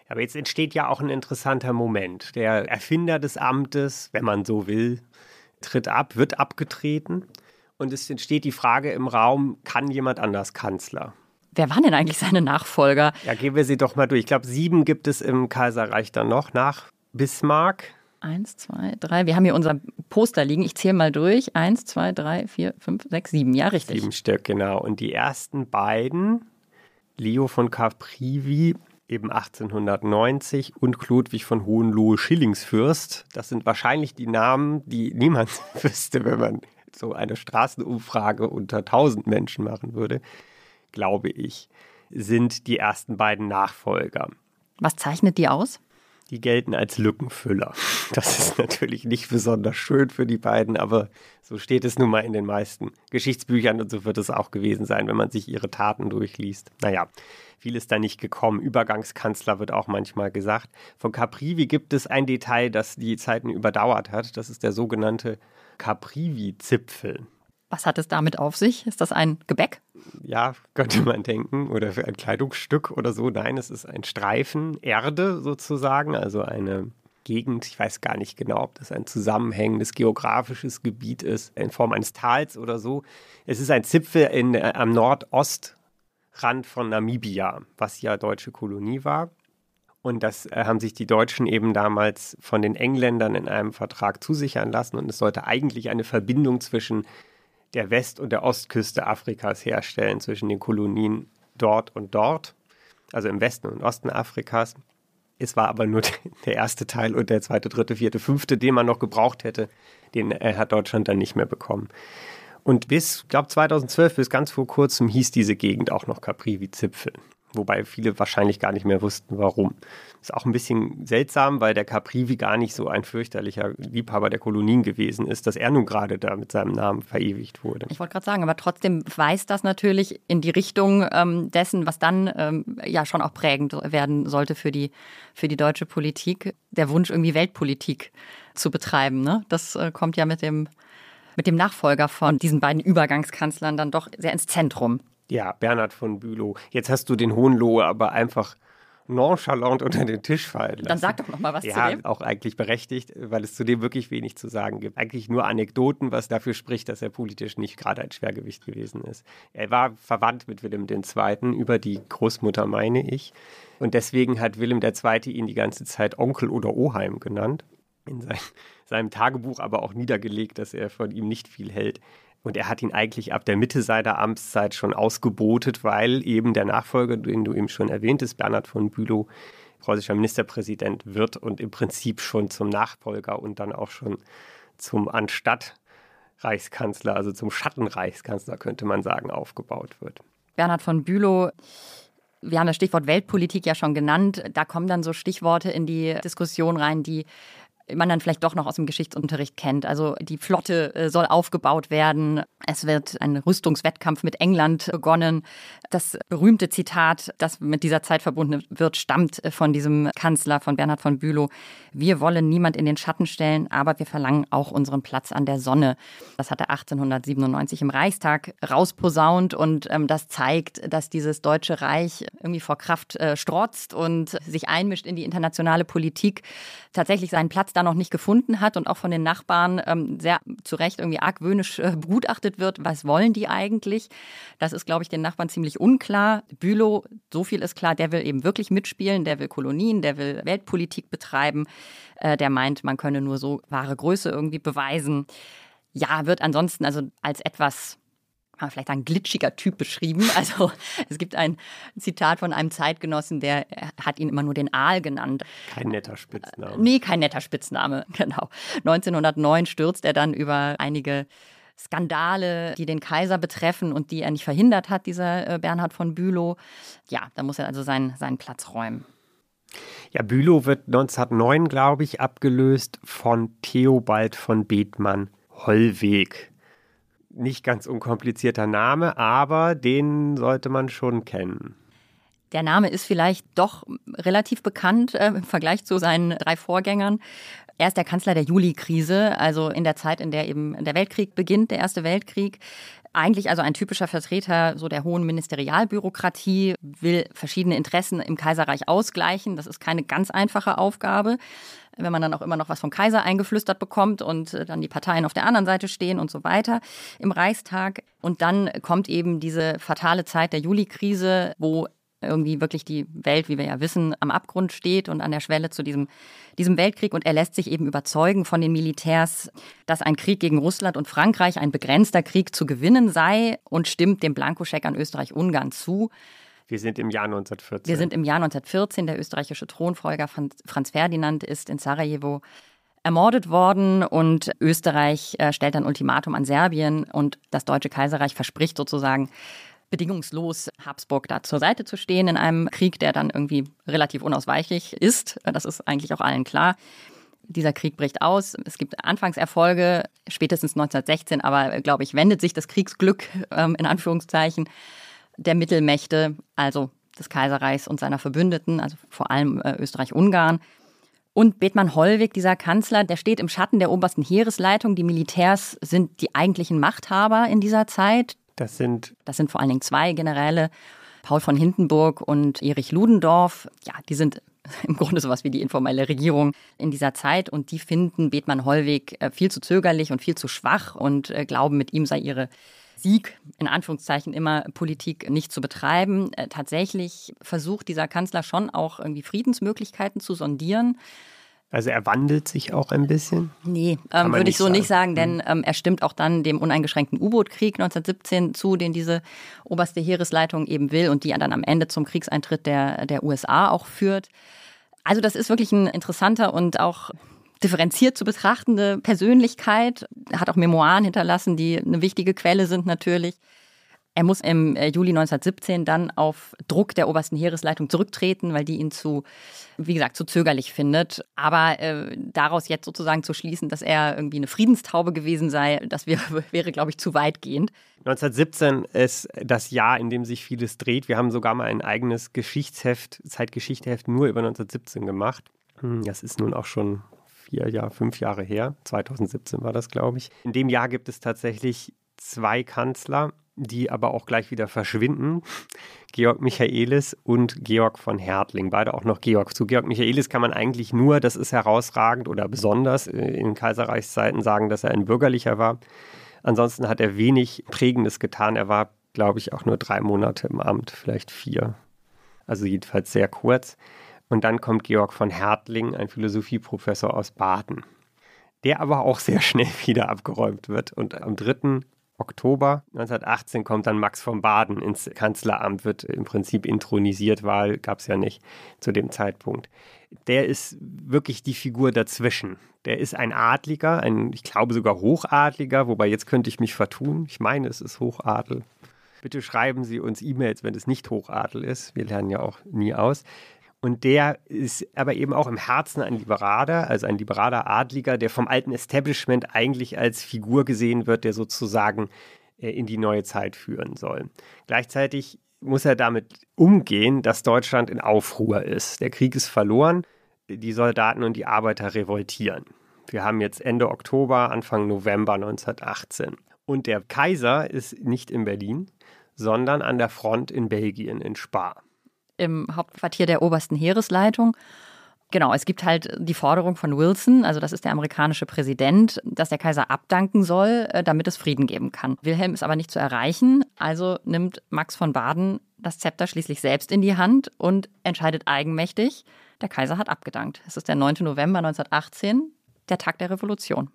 S6: Aber jetzt entsteht ja auch ein interessanter Moment. Der Erfinder des Amtes, wenn man so will, tritt ab, wird abgetreten. Und es entsteht die Frage im Raum, kann jemand anders Kanzler?
S7: Wer waren denn eigentlich seine Nachfolger?
S6: Ja, gehen wir sie doch mal durch. Ich glaube, sieben gibt es im Kaiserreich dann noch nach Bismarck.
S7: Eins, zwei, drei. Wir haben hier unser Poster liegen. Ich zähle mal durch. Eins, zwei, drei, vier, fünf, sechs, sieben. Ja, richtig.
S6: Sieben Stück, genau. Und die ersten beiden, Leo von Caprivi, eben 1890 und Ludwig von Hohenlohe Schillingsfürst. Das sind wahrscheinlich die Namen, die niemand *laughs* wüsste, wenn man so eine Straßenumfrage unter 1000 Menschen machen würde, glaube ich, sind die ersten beiden Nachfolger.
S7: Was zeichnet die aus?
S6: Die gelten als Lückenfüller. Das ist *laughs* natürlich nicht besonders schön für die beiden, aber so steht es nun mal in den meisten Geschichtsbüchern und so wird es auch gewesen sein, wenn man sich ihre Taten durchliest. Naja, viel ist da nicht gekommen. Übergangskanzler wird auch manchmal gesagt. Von Caprivi gibt es ein Detail, das die Zeiten überdauert hat. Das ist der sogenannte Caprivi-Zipfel.
S7: Was hat es damit auf sich? Ist das ein Gebäck?
S6: Ja, könnte man denken. Oder für ein Kleidungsstück oder so. Nein, es ist ein Streifen Erde sozusagen, also eine Gegend, ich weiß gar nicht genau, ob das ein zusammenhängendes geografisches Gebiet ist, in Form eines Tals oder so. Es ist ein Zipfel in, äh, am Nordostrand von Namibia, was ja deutsche Kolonie war. Und das äh, haben sich die Deutschen eben damals von den Engländern in einem Vertrag zusichern lassen. Und es sollte eigentlich eine Verbindung zwischen der West- und der Ostküste Afrikas herstellen, zwischen den Kolonien dort und dort. also im Westen und Osten Afrikas. Es war aber nur *laughs* der erste Teil und der zweite, dritte, vierte, fünfte, den man noch gebraucht hätte. Den äh, hat Deutschland dann nicht mehr bekommen. Und bis, glaube 2012, bis ganz vor kurzem hieß diese Gegend auch noch Capri-Zipfel. Wobei viele wahrscheinlich gar nicht mehr wussten, warum. Ist auch ein bisschen seltsam, weil der Caprivi gar nicht so ein fürchterlicher Liebhaber der Kolonien gewesen ist, dass er nun gerade da mit seinem Namen verewigt wurde.
S7: Ich wollte gerade sagen, aber trotzdem weist das natürlich in die Richtung ähm, dessen, was dann ähm, ja schon auch prägend werden sollte für die, für die deutsche Politik. Der Wunsch, irgendwie Weltpolitik zu betreiben. Ne? Das äh, kommt ja mit dem, mit dem Nachfolger von diesen beiden Übergangskanzlern dann doch sehr ins Zentrum.
S6: Ja, Bernhard von Bülow. Jetzt hast du den Hohenlohe aber einfach nonchalant unter den Tisch fallen lassen.
S7: Dann sag doch noch mal was
S6: ja,
S7: zu dem.
S6: auch eigentlich berechtigt, weil es zu dem wirklich wenig zu sagen gibt. Eigentlich nur Anekdoten, was dafür spricht, dass er politisch nicht gerade ein Schwergewicht gewesen ist. Er war verwandt mit Wilhelm II. über die Großmutter, meine ich. Und deswegen hat Wilhelm II. ihn die ganze Zeit Onkel oder Oheim genannt. In sein, seinem Tagebuch aber auch niedergelegt, dass er von ihm nicht viel hält. Und er hat ihn eigentlich ab der Mitte seiner Amtszeit schon ausgebotet, weil eben der Nachfolger, den du eben schon erwähntest, Bernhard von Bülow, preußischer Ministerpräsident wird und im Prinzip schon zum Nachfolger und dann auch schon zum Anstatt Reichskanzler, also zum Schattenreichskanzler, könnte man sagen, aufgebaut wird.
S7: Bernhard von Bülow wir haben das Stichwort Weltpolitik ja schon genannt. Da kommen dann so Stichworte in die Diskussion rein, die man dann vielleicht doch noch aus dem Geschichtsunterricht kennt. Also die Flotte äh, soll aufgebaut werden. Es wird ein Rüstungswettkampf mit England begonnen. Das berühmte Zitat, das mit dieser Zeit verbunden wird, stammt äh, von diesem Kanzler, von Bernhard von Bülow. Wir wollen niemand in den Schatten stellen, aber wir verlangen auch unseren Platz an der Sonne. Das hat er 1897 im Reichstag rausposaunt und ähm, das zeigt, dass dieses Deutsche Reich irgendwie vor Kraft äh, strotzt und sich einmischt in die internationale Politik, tatsächlich seinen Platz da noch nicht gefunden hat und auch von den Nachbarn ähm, sehr zu Recht irgendwie argwöhnisch äh, begutachtet wird. Was wollen die eigentlich? Das ist, glaube ich, den Nachbarn ziemlich unklar. Bülow, so viel ist klar, der will eben wirklich mitspielen, der will Kolonien, der will Weltpolitik betreiben, äh, der meint, man könne nur so wahre Größe irgendwie beweisen. Ja, wird ansonsten also als etwas kann man vielleicht sagen, glitschiger Typ beschrieben. *laughs* Also es gibt ein Zitat von einem Zeitgenossen, der hat ihn immer nur den Aal genannt.
S6: Kein netter Spitzname.
S7: Nee, kein netter Spitzname, *laughs* genau. 1909 stürzt er dann über einige Skandale, die den Kaiser betreffen und die er nicht verhindert hat, dieser äh, Bernhard von Bülow. Ja, da muss er also seinen, seinen Platz räumen.
S6: Ja, Bülow wird 1909, glaube ich, abgelöst von Theobald von Bethmann Hollweg nicht ganz unkomplizierter Name, aber den sollte man schon kennen.
S7: Der Name ist vielleicht doch relativ bekannt äh, im Vergleich zu seinen drei Vorgängern. Er ist der Kanzler der Juli-Krise, also in der Zeit, in der eben der Weltkrieg beginnt, der Erste Weltkrieg. Eigentlich also ein typischer Vertreter so der hohen Ministerialbürokratie, will verschiedene Interessen im Kaiserreich ausgleichen. Das ist keine ganz einfache Aufgabe wenn man dann auch immer noch was vom Kaiser eingeflüstert bekommt und äh, dann die Parteien auf der anderen Seite stehen und so weiter im Reichstag. Und dann kommt eben diese fatale Zeit der Juli-Krise, wo irgendwie wirklich die Welt, wie wir ja wissen, am Abgrund steht und an der Schwelle zu diesem, diesem Weltkrieg. Und er lässt sich eben überzeugen von den Militärs, dass ein Krieg gegen Russland und Frankreich, ein begrenzter Krieg zu gewinnen sei und stimmt dem Blankoscheck an Österreich-Ungarn zu.
S6: Wir sind im Jahr 1914.
S7: Wir sind im Jahr 1914. Der österreichische Thronfolger Franz Ferdinand ist in Sarajevo ermordet worden und Österreich äh, stellt ein Ultimatum an Serbien und das Deutsche Kaiserreich verspricht sozusagen bedingungslos Habsburg da zur Seite zu stehen in einem Krieg, der dann irgendwie relativ unausweichlich ist. Das ist eigentlich auch allen klar. Dieser Krieg bricht aus. Es gibt Anfangserfolge, spätestens 1916, aber glaube ich, wendet sich das Kriegsglück ähm, in Anführungszeichen der Mittelmächte, also des Kaiserreichs und seiner Verbündeten, also vor allem äh, Österreich-Ungarn. Und Bethmann Hollweg, dieser Kanzler, der steht im Schatten der obersten Heeresleitung. Die Militärs sind die eigentlichen Machthaber in dieser Zeit.
S6: Das sind,
S7: das sind vor allen Dingen zwei Generäle, Paul von Hindenburg und Erich Ludendorff. Ja, die sind *laughs* im Grunde sowas wie die informelle Regierung in dieser Zeit und die finden Bethmann Hollweg äh, viel zu zögerlich und viel zu schwach und äh, glauben, mit ihm sei ihre Sieg, in Anführungszeichen, immer Politik nicht zu betreiben. Äh, tatsächlich versucht dieser Kanzler schon auch irgendwie Friedensmöglichkeiten zu sondieren.
S6: Also er wandelt sich auch ein bisschen?
S7: Nee, ähm, würde ich so
S6: sagen.
S7: nicht sagen, denn ähm, er stimmt auch dann dem uneingeschränkten U-Boot-Krieg 1917 zu, den diese oberste Heeresleitung eben will und die dann am Ende zum Kriegseintritt der, der USA auch führt. Also das ist wirklich ein interessanter und auch differenziert zu betrachtende Persönlichkeit. Er hat auch Memoiren hinterlassen, die eine wichtige Quelle sind natürlich. Er muss im äh, Juli 1917 dann auf Druck der obersten Heeresleitung zurücktreten, weil die ihn zu, wie gesagt, zu zögerlich findet. Aber äh, daraus jetzt sozusagen zu schließen, dass er irgendwie eine Friedenstaube gewesen sei, das *laughs* wäre, wäre glaube ich, zu weitgehend.
S6: 1917 ist das Jahr, in dem sich vieles dreht. Wir haben sogar mal ein eigenes Geschichtsheft, Zeitgeschichteheft nur über 1917 gemacht. Hm, Das ist nun auch schon vier Jahre, fünf Jahre her. 2017 war das, glaube ich. In dem Jahr gibt es tatsächlich zwei Kanzler, die aber auch gleich wieder verschwinden. Georg Michaelis und Georg von Hertling, beide auch noch Georg. Zu Georg Michaelis kann man eigentlich nur, das ist herausragend oder besonders äh, in Kaiserreichszeiten sagen, dass er ein bürgerlicher war. Ansonsten hat er wenig Prägendes getan. Er war, glaube ich, auch nur drei Monate im Amt, vielleicht vier. Also jedenfalls sehr kurz. Und dann kommt Georg von Hertling, ein Philosophieprofessor aus Baden, der aber auch sehr *laughs* schnell wieder abgeräumt wird. Und am 3. Oktober 1918 kommt dann Max von Baden ins Kanzleramt, wird im Prinzip intronisiert, Wahl gab es ja nicht zu dem Zeitpunkt. Der ist wirklich die Figur dazwischen. Der ist ein Adliger, ein, ich glaube sogar Hochadliger, wobei jetzt könnte ich mich vertun. Ich meine, es ist Hochadel. Bitte schreiben Sie uns E-Mails, wenn es nicht Hochadel ist. Wir lernen ja auch nie aus. Und der ist aber eben auch im Herzen ein Liberaler, also ein liberaler Adliger, der vom alten Establishment eigentlich als Figur gesehen wird, der sozusagen äh, in die neue Zeit führen soll. Gleichzeitig muss er damit umgehen, dass Deutschland in Aufruhr ist. Der Krieg ist verloren, die Soldaten und die Arbeiter revoltieren. Wir haben jetzt Ende Oktober, Anfang November 1918. Und der Kaiser ist nicht in Berlin, sondern an der Front in Belgien, in Spa
S7: im Hauptquartier der obersten Heeresleitung. Genau, es gibt halt die Forderung von Wilson, also das ist der amerikanische Präsident, dass der Kaiser abdanken soll, äh, damit es Frieden geben kann. Wilhelm ist aber nicht zu erreichen, also nimmt Max von Baden das Zepter schließlich selbst in die Hand und entscheidet eigenmächtig, der Kaiser hat abgedankt. Es ist der 9. November 1918, der Tag der Revolution.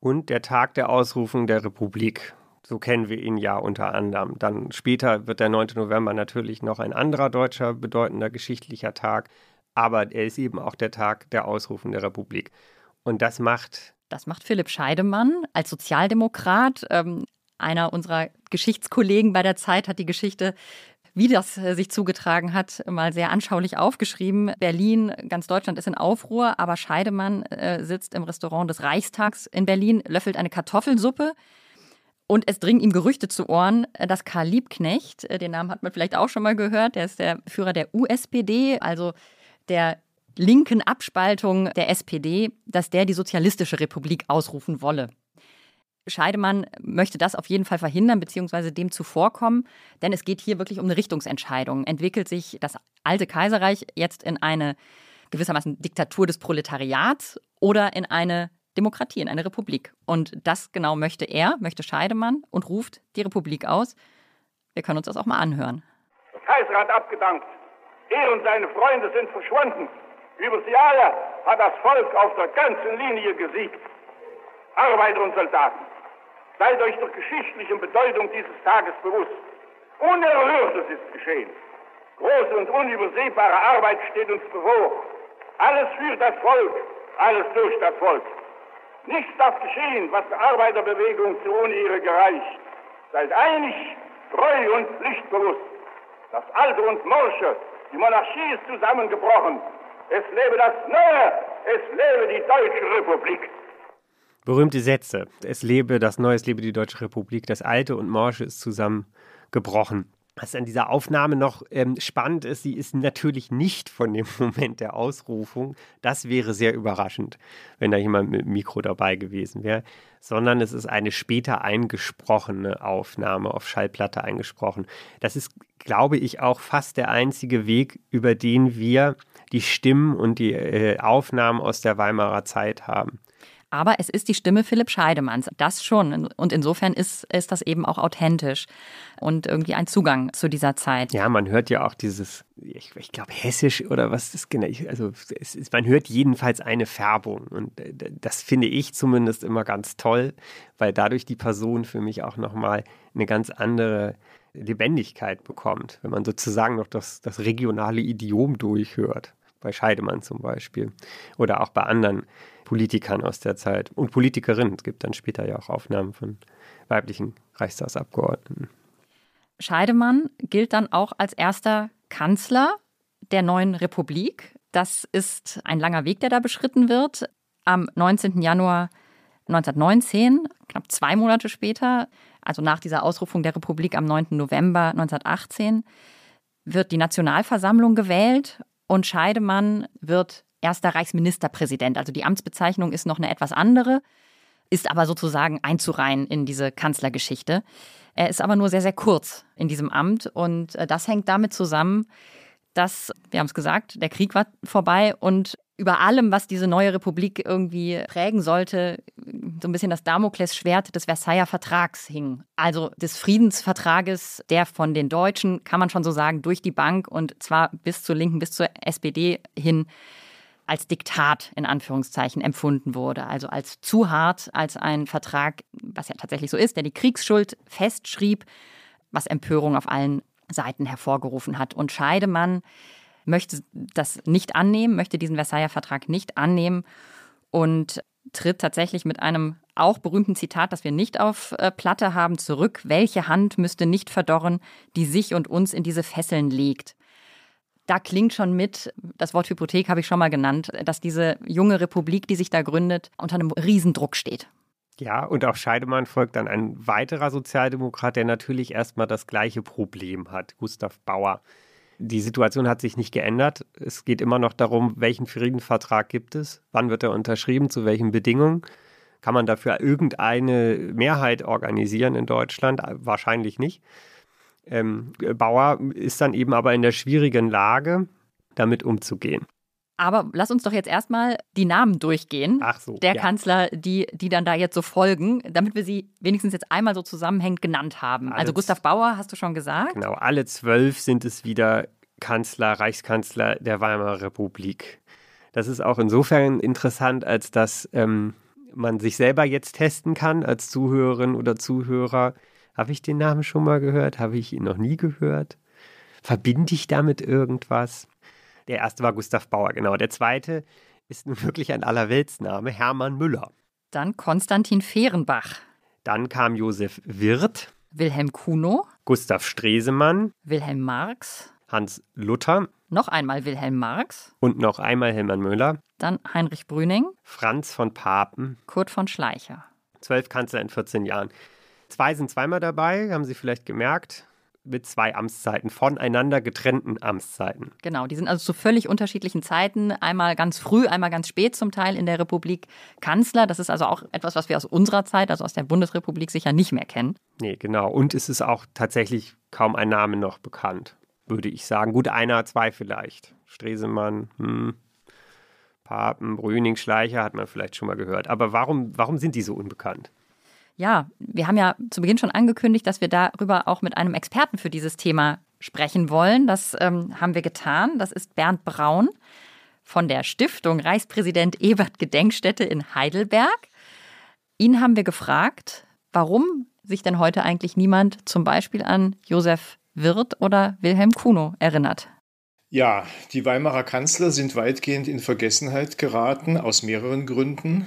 S6: Und der Tag der Ausrufung der Republik. So kennen wir ihn ja unter anderem. Dann später wird der 9. November natürlich noch ein anderer deutscher bedeutender geschichtlicher Tag, aber er ist eben auch der Tag der Ausrufung der Republik. Und das macht.
S7: Das macht Philipp Scheidemann als Sozialdemokrat. Ähm, einer unserer Geschichtskollegen bei der Zeit hat die Geschichte, wie das äh, sich zugetragen hat, mal sehr anschaulich aufgeschrieben. Berlin, ganz Deutschland ist in Aufruhr, aber Scheidemann äh, sitzt im Restaurant des Reichstags in Berlin, löffelt eine Kartoffelsuppe. Und es dringen ihm Gerüchte zu Ohren, dass Karl Liebknecht, äh, den Namen hat man vielleicht auch schon mal gehört, der ist der Führer der USPD, also der linken Abspaltung der SPD, dass der die Sozialistische Republik ausrufen wolle. Scheidemann möchte das auf jeden Fall verhindern bzw. dem zuvorkommen, denn es geht hier wirklich um eine Richtungsentscheidung. Entwickelt sich das alte Kaiserreich jetzt in eine gewissermaßen Diktatur des Proletariats oder in eine Demokratie, in eine Republik. Und das genau möchte er, möchte Scheidemann und ruft die Republik aus. Wir können uns das auch mal anhören.
S2: Der Kaiser hat abgedankt. Er und seine Freunde sind verschwunden. Über sie alle hat das Volk auf der ganzen Linie gesiegt. Arbeiter und Soldaten, seid euch der geschichtlichen Bedeutung dieses Tages bewusst. Unerhörtes ist geschehen. Große und unübersehbare Arbeit steht uns bevor. Alles für das Volk, alles durch das Volk. Nichts darf geschehen, was der Arbeiterbewegung zu Unehre gereicht. Seid einig, treu und pflichtbewusst. Das Alte und Morsche, die Monarchie ist zusammengebrochen. Es lebe das Neue, es lebe die Deutsche Republik.
S6: Berühmte Sätze. Es lebe das Neue, es lebe die Deutsche Republik. Das Alte und Morsche ist zusammengebrochen. Was an dieser Aufnahme noch ähm, spannend ist, sie ist natürlich nicht von dem *laughs* Moment der Ausrufung. Das wäre sehr überraschend, wenn da jemand mit Mikro dabei gewesen wäre. Sondern es ist eine später eingesprochene Aufnahme, auf Schallplatte eingesprochen. Das ist, glaube ich, auch fast der einzige Weg, über den wir die Stimmen und die äh, Aufnahmen aus der Weimarer Zeit haben.
S7: Aber es ist die Stimme Philipp Scheidemanns, das schon. Und insofern ist, ist das eben auch authentisch und irgendwie ein Zugang zu dieser Zeit.
S6: Ja, man hört ja auch dieses, ich, ich glaube, hessisch oder was das genau, also es ist, man hört jedenfalls eine Färbung. Und äh, das finde ich zumindest immer ganz toll, weil dadurch die Person für mich auch nochmal eine ganz andere Lebendigkeit bekommt, wenn man sozusagen noch das, das regionale Idiom durchhört. Bei Scheidemann zum Beispiel. Oder auch bei anderen Politikern aus der Zeit und Politikerinnen. Es gibt dann später ja auch Aufnahmen von weiblichen Reichstagsabgeordneten.
S7: Scheidemann gilt dann auch als erster Kanzler der neuen Republik. Das ist ein langer Weg, der da beschritten wird. Am 19. Januar 1919, knapp zwei Monate später, also nach dieser Ausrufung der Republik am 9. November 1918, wird die Nationalversammlung gewählt und Scheidemann wird erster Reichsministerpräsident. Also die Amtsbezeichnung ist noch eine etwas andere, ist aber sozusagen einzureihen in diese Kanzlergeschichte. Er ist aber nur sehr, sehr kurz in diesem Amt und äh, das hängt damit zusammen, dass, wir haben es gesagt, der Krieg war vorbei und über allem, was diese neue Republik irgendwie prägen sollte, so ein bisschen das Damoklesschwert des Versailler Vertrags hing. Also des Friedensvertrages, der von den Deutschen, kann man schon so sagen, durch die Bank und zwar bis zur Linken, bis zur SPD hin als Diktat in Anführungszeichen empfunden wurde, also als zu hart, als ein Vertrag, was ja tatsächlich so ist, der die Kriegsschuld festschrieb, was Empörung auf allen Seiten hervorgerufen hat. Und Scheidemann möchte das nicht annehmen, möchte diesen Versailler Vertrag nicht annehmen und tritt tatsächlich mit einem auch berühmten Zitat, das wir nicht auf äh, Platte haben, zurück. Welche Hand müsste nicht verdorren, die sich und uns in diese Fesseln legt? Da klingt schon mit, das Wort Hypothek habe ich schon mal genannt, dass diese junge Republik, die sich da gründet, unter einem Riesendruck steht.
S6: Ja, und auf Scheidemann folgt dann ein weiterer Sozialdemokrat, der natürlich erstmal das gleiche Problem hat, Gustav Bauer. Die Situation hat sich nicht geändert. Es geht immer noch darum, welchen Friedensvertrag gibt es, wann wird er unterschrieben, zu welchen Bedingungen. Kann man dafür irgendeine Mehrheit organisieren in Deutschland? Wahrscheinlich nicht. Ähm, Bauer ist dann eben aber in der schwierigen Lage, damit umzugehen.
S7: Aber lass uns doch jetzt erstmal die Namen durchgehen.
S6: Ach so,
S7: der
S6: ja.
S7: Kanzler, die, die dann da jetzt so folgen, damit wir sie wenigstens jetzt einmal so zusammenhängend genannt haben.
S6: Alle
S7: also Gustav Bauer, hast du schon gesagt.
S6: Genau, alle zwölf sind es wieder Kanzler, Reichskanzler der Weimarer Republik. Das ist auch insofern interessant, als dass ähm, man sich selber jetzt testen kann als Zuhörerin oder Zuhörer. Habe ich den Namen schon mal gehört? Habe ich ihn noch nie gehört? Verbinde ich damit irgendwas? Der erste war Gustav Bauer, genau. Der zweite ist nun wirklich ein Allerweltsname, Hermann Müller.
S7: Dann Konstantin Fehrenbach.
S6: Dann kam Josef Wirth,
S7: Wilhelm Kuno,
S6: Gustav Stresemann,
S7: Wilhelm Marx,
S6: Hans Luther
S7: noch einmal Wilhelm Marx,
S6: und noch einmal Hermann Müller,
S7: dann Heinrich Brüning,
S6: Franz von Papen.
S7: Kurt von Schleicher.
S6: Zwölf Kanzler in 14 Jahren. Zwei sind zweimal dabei, haben Sie vielleicht gemerkt, mit zwei Amtszeiten, voneinander getrennten Amtszeiten.
S7: Genau, die sind also zu völlig unterschiedlichen Zeiten, einmal ganz früh, einmal ganz spät zum Teil in der Republik Kanzler. Das ist also auch etwas, was wir aus unserer Zeit, also aus der Bundesrepublik, sicher nicht mehr kennen.
S6: Nee, genau. Und es ist auch tatsächlich kaum ein Name noch bekannt, würde ich sagen. Gut, einer, zwei vielleicht. Stresemann, hm. Papen, Brüning, Schleicher hat man vielleicht schon mal gehört. Aber warum, warum sind die so unbekannt?
S7: Ja, wir haben ja zu Beginn schon angekündigt, dass wir darüber auch mit einem Experten für dieses Thema sprechen wollen. Das ähm, haben wir getan. Das ist Bernd Braun von der Stiftung Reichspräsident Ebert Gedenkstätte in Heidelberg. Ihn haben wir gefragt, warum sich denn heute eigentlich niemand zum Beispiel an Josef Wirth oder Wilhelm Kuno erinnert.
S16: Ja, die Weimarer Kanzler sind weitgehend in Vergessenheit geraten, aus mehreren Gründen.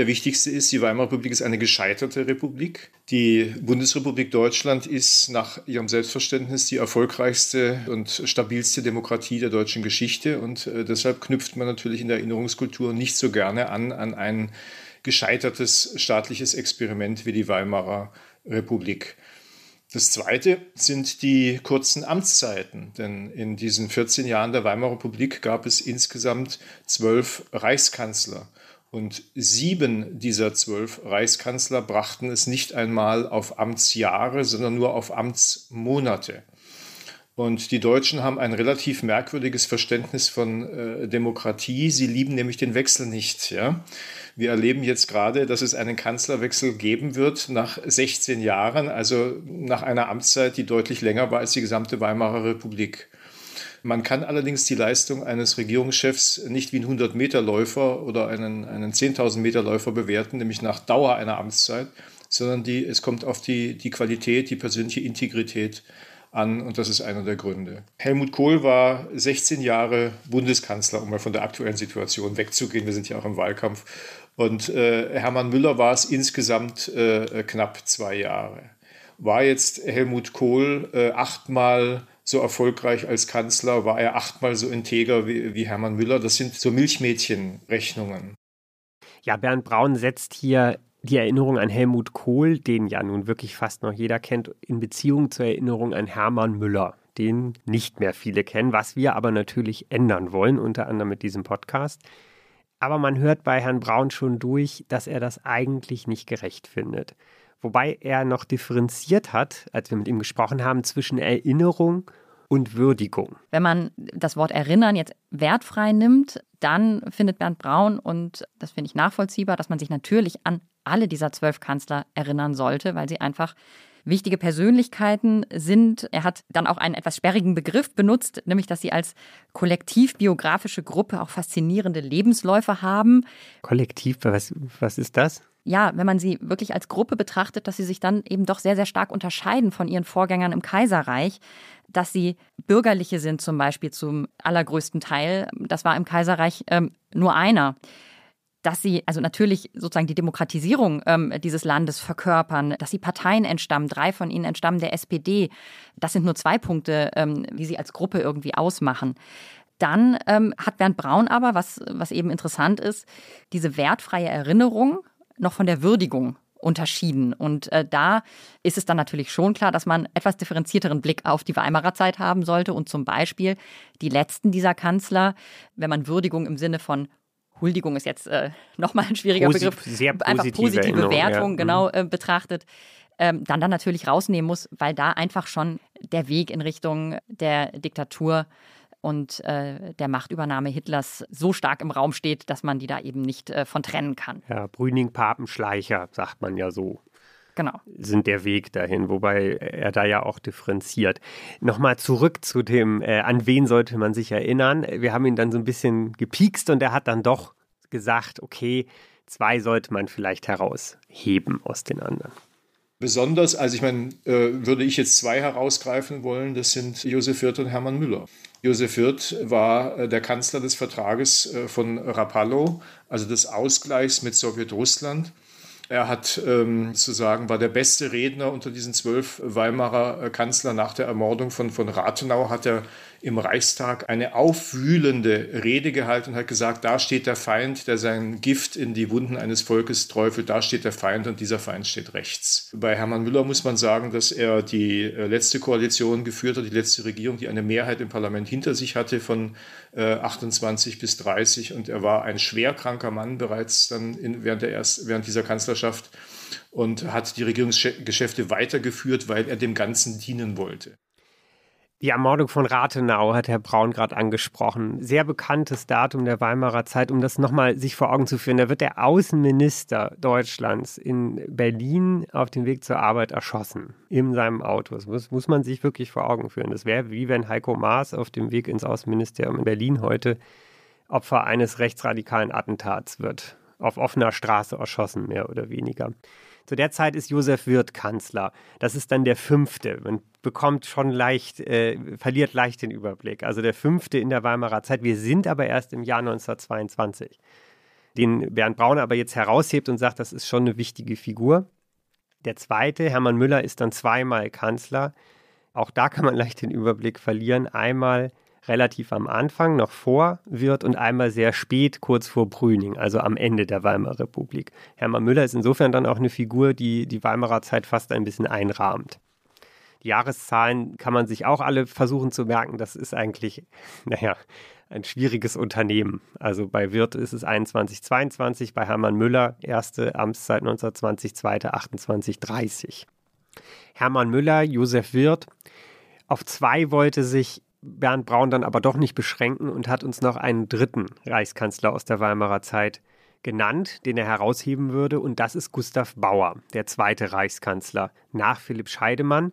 S16: Der wichtigste ist, die Weimarer Republik ist eine gescheiterte Republik. Die Bundesrepublik Deutschland ist nach ihrem Selbstverständnis die erfolgreichste und stabilste Demokratie der deutschen Geschichte. Und äh, deshalb knüpft man natürlich in der Erinnerungskultur nicht so gerne an, an ein gescheitertes staatliches Experiment wie die Weimarer Republik. Das Zweite sind die kurzen Amtszeiten, denn in diesen 14 Jahren der Weimarer Republik gab es insgesamt zwölf Reichskanzler. Und sieben dieser zwölf Reichskanzler brachten es nicht einmal auf Amtsjahre, sondern nur auf Amtsmonate. Und die Deutschen haben ein relativ merkwürdiges Verständnis von äh, Demokratie. Sie lieben nämlich den Wechsel nicht. Ja? Wir erleben jetzt gerade, dass es einen Kanzlerwechsel geben wird nach 16 Jahren, also nach einer Amtszeit, die deutlich länger war als die gesamte Weimarer Republik. Man kann allerdings die Leistung eines Regierungschefs nicht wie einen 100-Meter-Läufer oder einen, einen 10.000-Meter-Läufer bewerten, nämlich nach Dauer einer Amtszeit, sondern die, es kommt auf die, die Qualität, die persönliche Integrität an und das ist einer der Gründe. Helmut Kohl war 16 Jahre Bundeskanzler, um mal von der aktuellen Situation wegzugehen. Wir sind ja auch im Wahlkampf. Und äh, Hermann Müller war es insgesamt äh, knapp zwei Jahre. War jetzt Helmut Kohl äh, achtmal so erfolgreich als Kanzler? War er achtmal so integer wie, wie Hermann Müller? Das sind so Milchmädchenrechnungen.
S6: Ja, Bernd Braun setzt hier die Erinnerung an Helmut Kohl, den ja nun wirklich fast noch jeder kennt, in Beziehung zur Erinnerung an Hermann Müller, den nicht mehr viele kennen, was wir aber natürlich ändern wollen, unter anderem mit diesem Podcast. Aber man hört bei Herrn Braun schon durch, dass er das eigentlich nicht gerecht findet. Wobei er noch differenziert hat, als wir mit ihm gesprochen haben, zwischen Erinnerung und Würdigung.
S7: Wenn man das Wort erinnern jetzt wertfrei nimmt, dann findet Bernd Braun, und das finde ich nachvollziehbar, dass man sich natürlich an alle dieser zwölf Kanzler erinnern sollte, weil sie einfach wichtige Persönlichkeiten sind. Er hat dann auch einen etwas sperrigen Begriff benutzt, nämlich dass sie als kollektivbiografische Gruppe auch faszinierende Lebensläufe haben.
S6: Kollektiv, was, was ist das?
S7: Ja, wenn man sie wirklich als Gruppe betrachtet, dass sie sich dann eben doch sehr, sehr stark unterscheiden von ihren Vorgängern im Kaiserreich, dass sie bürgerliche sind zum Beispiel zum allergrößten Teil. Das war im Kaiserreich ähm, nur einer dass sie also natürlich sozusagen die Demokratisierung ähm, dieses Landes verkörpern, dass sie Parteien entstammen, drei von ihnen entstammen der SPD. Das sind nur zwei Punkte, ähm, wie sie als Gruppe irgendwie ausmachen. Dann ähm, hat Bernd Braun aber, was, was eben interessant ist, diese wertfreie Erinnerung noch von der Würdigung unterschieden. Und äh, da ist es dann natürlich schon klar, dass man etwas differenzierteren Blick auf die Weimarer Zeit haben sollte und zum Beispiel die letzten dieser Kanzler, wenn man Würdigung im Sinne von Huldigung ist jetzt äh, nochmal ein schwieriger
S6: Posit
S7: Begriff,
S6: sehr
S7: einfach positive
S6: Erinnerung,
S7: Wertung
S6: ja.
S7: genau
S6: Mhm.
S7: äh, betrachtet, ähm, dann dann natürlich rausnehmen muss, weil da einfach schon der Weg in Richtung der Diktatur und äh, der Machtübernahme Hitlers so stark im Raum steht, dass man die da eben nicht äh, von trennen kann.
S6: Ja, Brüning, Papenschleicher, sagt man ja so.
S7: Genau.
S6: sind der Weg dahin, wobei er da ja auch differenziert. Nochmal zurück zu dem, äh, an wen sollte man sich erinnern. Wir haben ihn dann so ein bisschen gepiekst und er hat dann doch gesagt, okay, zwei sollte man vielleicht herausheben aus den anderen.
S16: Besonders, also ich meine, äh, würde ich jetzt zwei herausgreifen wollen, das sind Josef Wirth und Hermann Müller. Josef Wirth war äh, der Kanzler des Vertrages äh, von Rapallo, also des Ausgleichs mit Sowjetrussland. Er hat ähm, sozusagen war der beste Redner unter diesen zwölf Weimarer äh, Kanzler nach der Ermordung von, von Rathenau hat er im Reichstag eine aufwühlende Rede gehalten und hat gesagt, da steht der Feind, der sein Gift in die Wunden eines Volkes träufelt, da steht der Feind und dieser Feind steht rechts. Bei Hermann Müller muss man sagen, dass er die äh, letzte Koalition geführt hat, die letzte Regierung, die eine Mehrheit im Parlament hinter sich hatte von äh, 28 bis 30 und er war ein schwerkranker Mann bereits dann in, während, der erst, während dieser Kanzlerschaft und hat die Regierungsgeschäfte weitergeführt, weil er dem Ganzen dienen wollte.
S6: Die Ermordung von Rathenau hat Herr Braun gerade angesprochen. Sehr bekanntes Datum der Weimarer Zeit, um das nochmal sich vor Augen zu führen. Da wird der Außenminister Deutschlands in Berlin auf dem Weg zur Arbeit erschossen. In seinem Auto. Das muss, muss man sich wirklich vor Augen führen. Das wäre wie wenn Heiko Maas auf dem Weg ins Außenministerium in Berlin heute Opfer eines rechtsradikalen Attentats wird. Auf offener Straße erschossen, mehr oder weniger. Zu der Zeit ist Josef Wirth Kanzler. Das ist dann der fünfte. Man bekommt schon leicht, äh, verliert leicht den Überblick. Also der fünfte in der Weimarer Zeit. Wir sind aber erst im Jahr 1922. Den Bernd Braun aber jetzt heraushebt und sagt, das ist schon eine wichtige Figur. Der zweite, Hermann Müller, ist dann zweimal Kanzler. Auch da kann man leicht den Überblick verlieren. Einmal relativ am Anfang, noch vor Wirth und einmal sehr spät, kurz vor Brüning, also am Ende der Weimarer Republik. Hermann Müller ist insofern dann auch eine Figur, die die Weimarer Zeit fast ein bisschen einrahmt. Die Jahreszahlen kann man sich auch alle versuchen zu merken. Das ist eigentlich, *laughs* naja, ein schwieriges Unternehmen. Also bei Wirth ist es 21, 22, bei Hermann Müller erste Amtszeit 1920, zweite 28, 30. Hermann Müller, Josef Wirth, Auf zwei wollte sich Bernd Braun dann aber doch nicht beschränken und hat uns noch einen dritten Reichskanzler aus der Weimarer Zeit genannt, den er herausheben würde. Und das ist Gustav Bauer, der zweite Reichskanzler nach Philipp Scheidemann,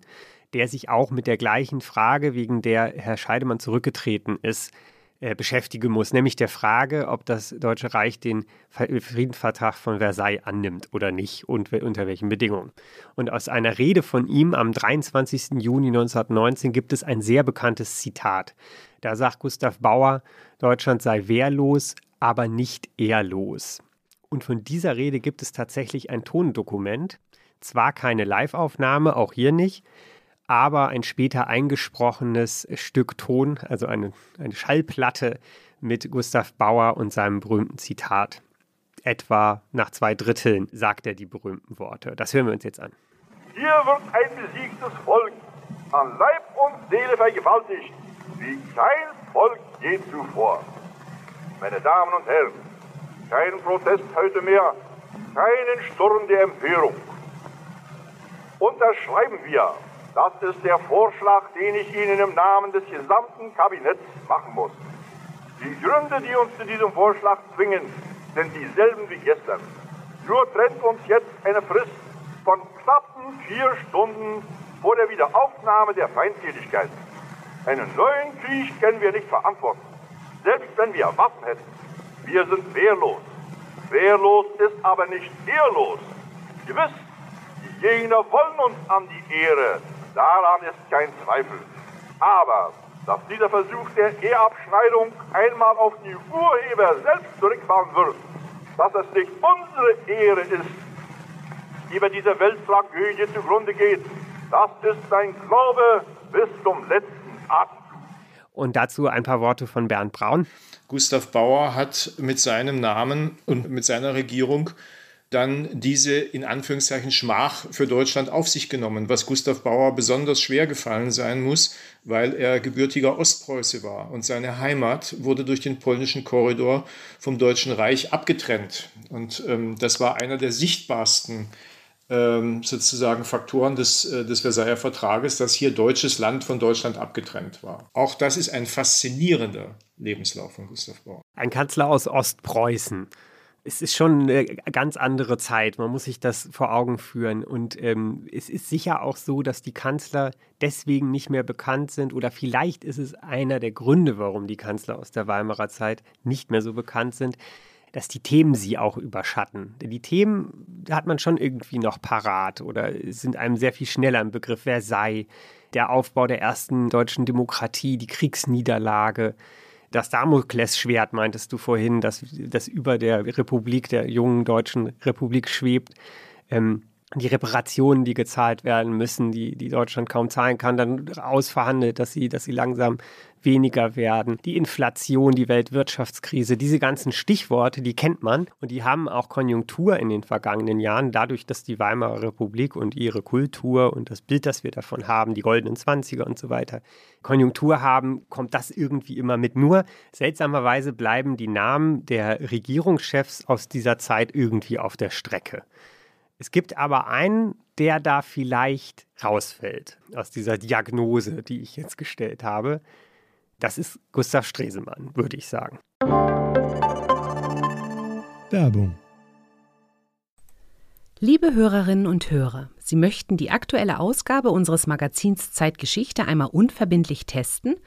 S6: der sich auch mit der gleichen Frage, wegen der Herr Scheidemann zurückgetreten ist, beschäftigen muss, nämlich der Frage, ob das Deutsche Reich den Friedensvertrag von Versailles annimmt oder nicht und unter welchen Bedingungen. Und aus einer Rede von ihm am 23. Juni 1919 gibt es ein sehr bekanntes Zitat. Da sagt Gustav Bauer, Deutschland sei wehrlos, aber nicht ehrlos. Und von dieser Rede gibt es tatsächlich ein Tondokument, zwar keine Liveaufnahme, auch hier nicht, aber ein später eingesprochenes Stück Ton, also eine, eine Schallplatte mit Gustav Bauer und seinem berühmten Zitat. Etwa nach zwei Dritteln sagt er die berühmten Worte. Das hören wir uns jetzt an.
S2: Hier wird ein besiegtes Volk an Leib und Seele vergewaltigt, wie kein Volk je zuvor. Meine Damen und Herren, kein Protest heute mehr, keinen Sturm der Empörung. Unterschreiben wir das ist der Vorschlag, den ich Ihnen im Namen des gesamten Kabinetts machen muss. Die Gründe, die uns zu diesem Vorschlag zwingen, sind dieselben wie gestern. Nur trennt uns jetzt eine Frist von knappen vier Stunden vor der Wiederaufnahme der Feindseligkeit. Einen neuen Krieg können wir nicht verantworten, selbst wenn wir Waffen hätten. Wir sind wehrlos. Wehrlos ist aber nicht ehrlos. Gewiss, die Gegner wollen uns an die Ehre, Daran ist kein Zweifel. Aber dass dieser Versuch der Eheabschneidung einmal auf die Urheber selbst zurückfahren wird, dass es nicht unsere Ehre ist, die bei dieser Welttragödie zugrunde geht, das ist sein Glaube bis zum letzten Atemzug.
S6: Und dazu ein paar Worte von Bernd Braun.
S16: Gustav Bauer hat mit seinem Namen und mit seiner Regierung dann diese in Anführungszeichen Schmach für Deutschland auf sich genommen, was Gustav Bauer besonders schwer gefallen sein muss, weil er gebürtiger Ostpreuße war und seine Heimat wurde durch den polnischen Korridor vom Deutschen Reich abgetrennt. Und ähm, das war einer der sichtbarsten ähm, sozusagen Faktoren des, äh, des Versailler Vertrages, dass hier deutsches Land von Deutschland abgetrennt war. Auch das ist ein faszinierender Lebenslauf von Gustav Bauer.
S6: Ein Kanzler aus Ostpreußen es ist schon eine ganz andere Zeit. Man muss sich das vor Augen führen. Und ähm, es ist sicher auch so, dass die Kanzler deswegen nicht mehr bekannt sind. Oder vielleicht ist es einer der Gründe, warum die Kanzler aus der Weimarer Zeit nicht mehr so bekannt sind, dass die Themen sie auch überschatten. Denn die Themen hat man schon irgendwie noch parat oder sind einem sehr viel schneller im Begriff Versailles, der Aufbau der ersten deutschen Demokratie, die Kriegsniederlage das Damoklesschwert, meintest du vorhin, das, das über der Republik, der jungen deutschen Republik schwebt. Ähm, die Reparationen, die gezahlt werden müssen, die, die Deutschland kaum zahlen kann, dann ausverhandelt, dass sie, dass sie langsam weniger werden. Die Inflation, die Weltwirtschaftskrise, diese ganzen Stichworte, die kennt man und die haben auch Konjunktur in den vergangenen Jahren, dadurch, dass die Weimarer Republik und ihre Kultur und das Bild, das wir davon haben, die goldenen Zwanziger und so weiter, Konjunktur haben, kommt das irgendwie immer mit. Nur seltsamerweise bleiben die Namen der Regierungschefs aus dieser Zeit irgendwie auf der Strecke. Es gibt aber einen, der da vielleicht rausfällt aus dieser Diagnose, die ich jetzt gestellt habe. Das ist Gustav Stresemann, würde ich sagen.
S1: Werbung. Liebe Hörerinnen und Hörer, Sie möchten die aktuelle Ausgabe unseres Magazins Zeitgeschichte einmal unverbindlich testen?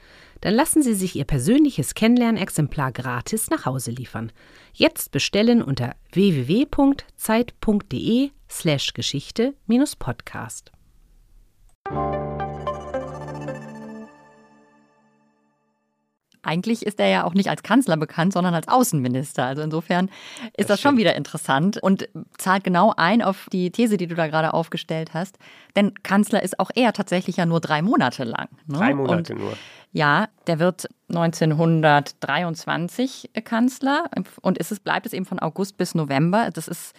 S1: Dann lassen Sie sich Ihr persönliches Kennenlernexemplar gratis nach Hause liefern. Jetzt bestellen unter www.zeit.de/slash Geschichte-Podcast.
S7: Eigentlich ist er ja auch nicht als Kanzler bekannt, sondern als Außenminister. Also insofern ist das, das schon wieder interessant und zahlt genau ein auf die These, die du da gerade aufgestellt hast. Denn Kanzler ist auch er tatsächlich ja nur drei Monate lang.
S6: Ne? Drei Monate
S7: und
S6: nur.
S7: Ja, der wird 1923 Kanzler und ist es, bleibt es eben von August bis November. Das ist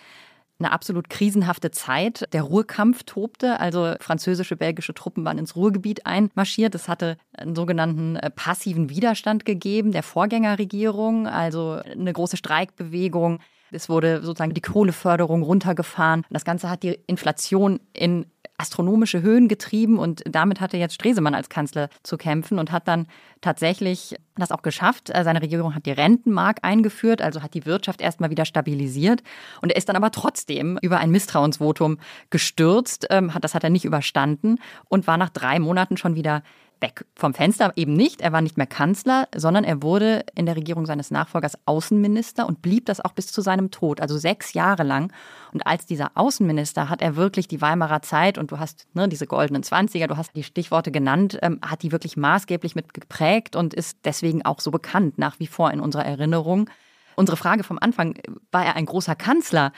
S7: eine absolut krisenhafte Zeit. Der Ruhrkampf tobte, also französische, belgische Truppen waren ins Ruhrgebiet einmarschiert. Es hatte einen sogenannten äh, passiven Widerstand gegeben der Vorgängerregierung, also eine große Streikbewegung. Es wurde sozusagen die Kohleförderung runtergefahren. Das Ganze hat die Inflation in astronomische Höhen getrieben und damit hatte jetzt Stresemann als Kanzler zu kämpfen und hat dann tatsächlich das auch geschafft. Äh, seine Regierung hat die Rentenmark eingeführt, also hat die Wirtschaft erstmal wieder stabilisiert. Und er ist dann aber trotzdem über ein Misstrauensvotum gestürzt. Ähm, das hat er nicht überstanden und war nach drei Monaten schon wieder weg vom Fenster. Eben nicht, er war nicht mehr Kanzler, sondern er wurde in der Regierung seines Nachfolgers Außenminister und blieb das auch bis zu seinem Tod, also sechs Jahre lang. Und als dieser Außenminister hat er wirklich die Weimarer Zeit, und du hast ne, diese goldenen Zwanziger, du hast die Stichworte genannt, ähm, hat die wirklich maßgeblich mit geprägt und ist deswegen auch so bekannt nach wie vor in unserer Erinnerung. Unsere Frage vom Anfang, war er ein großer Kanzler?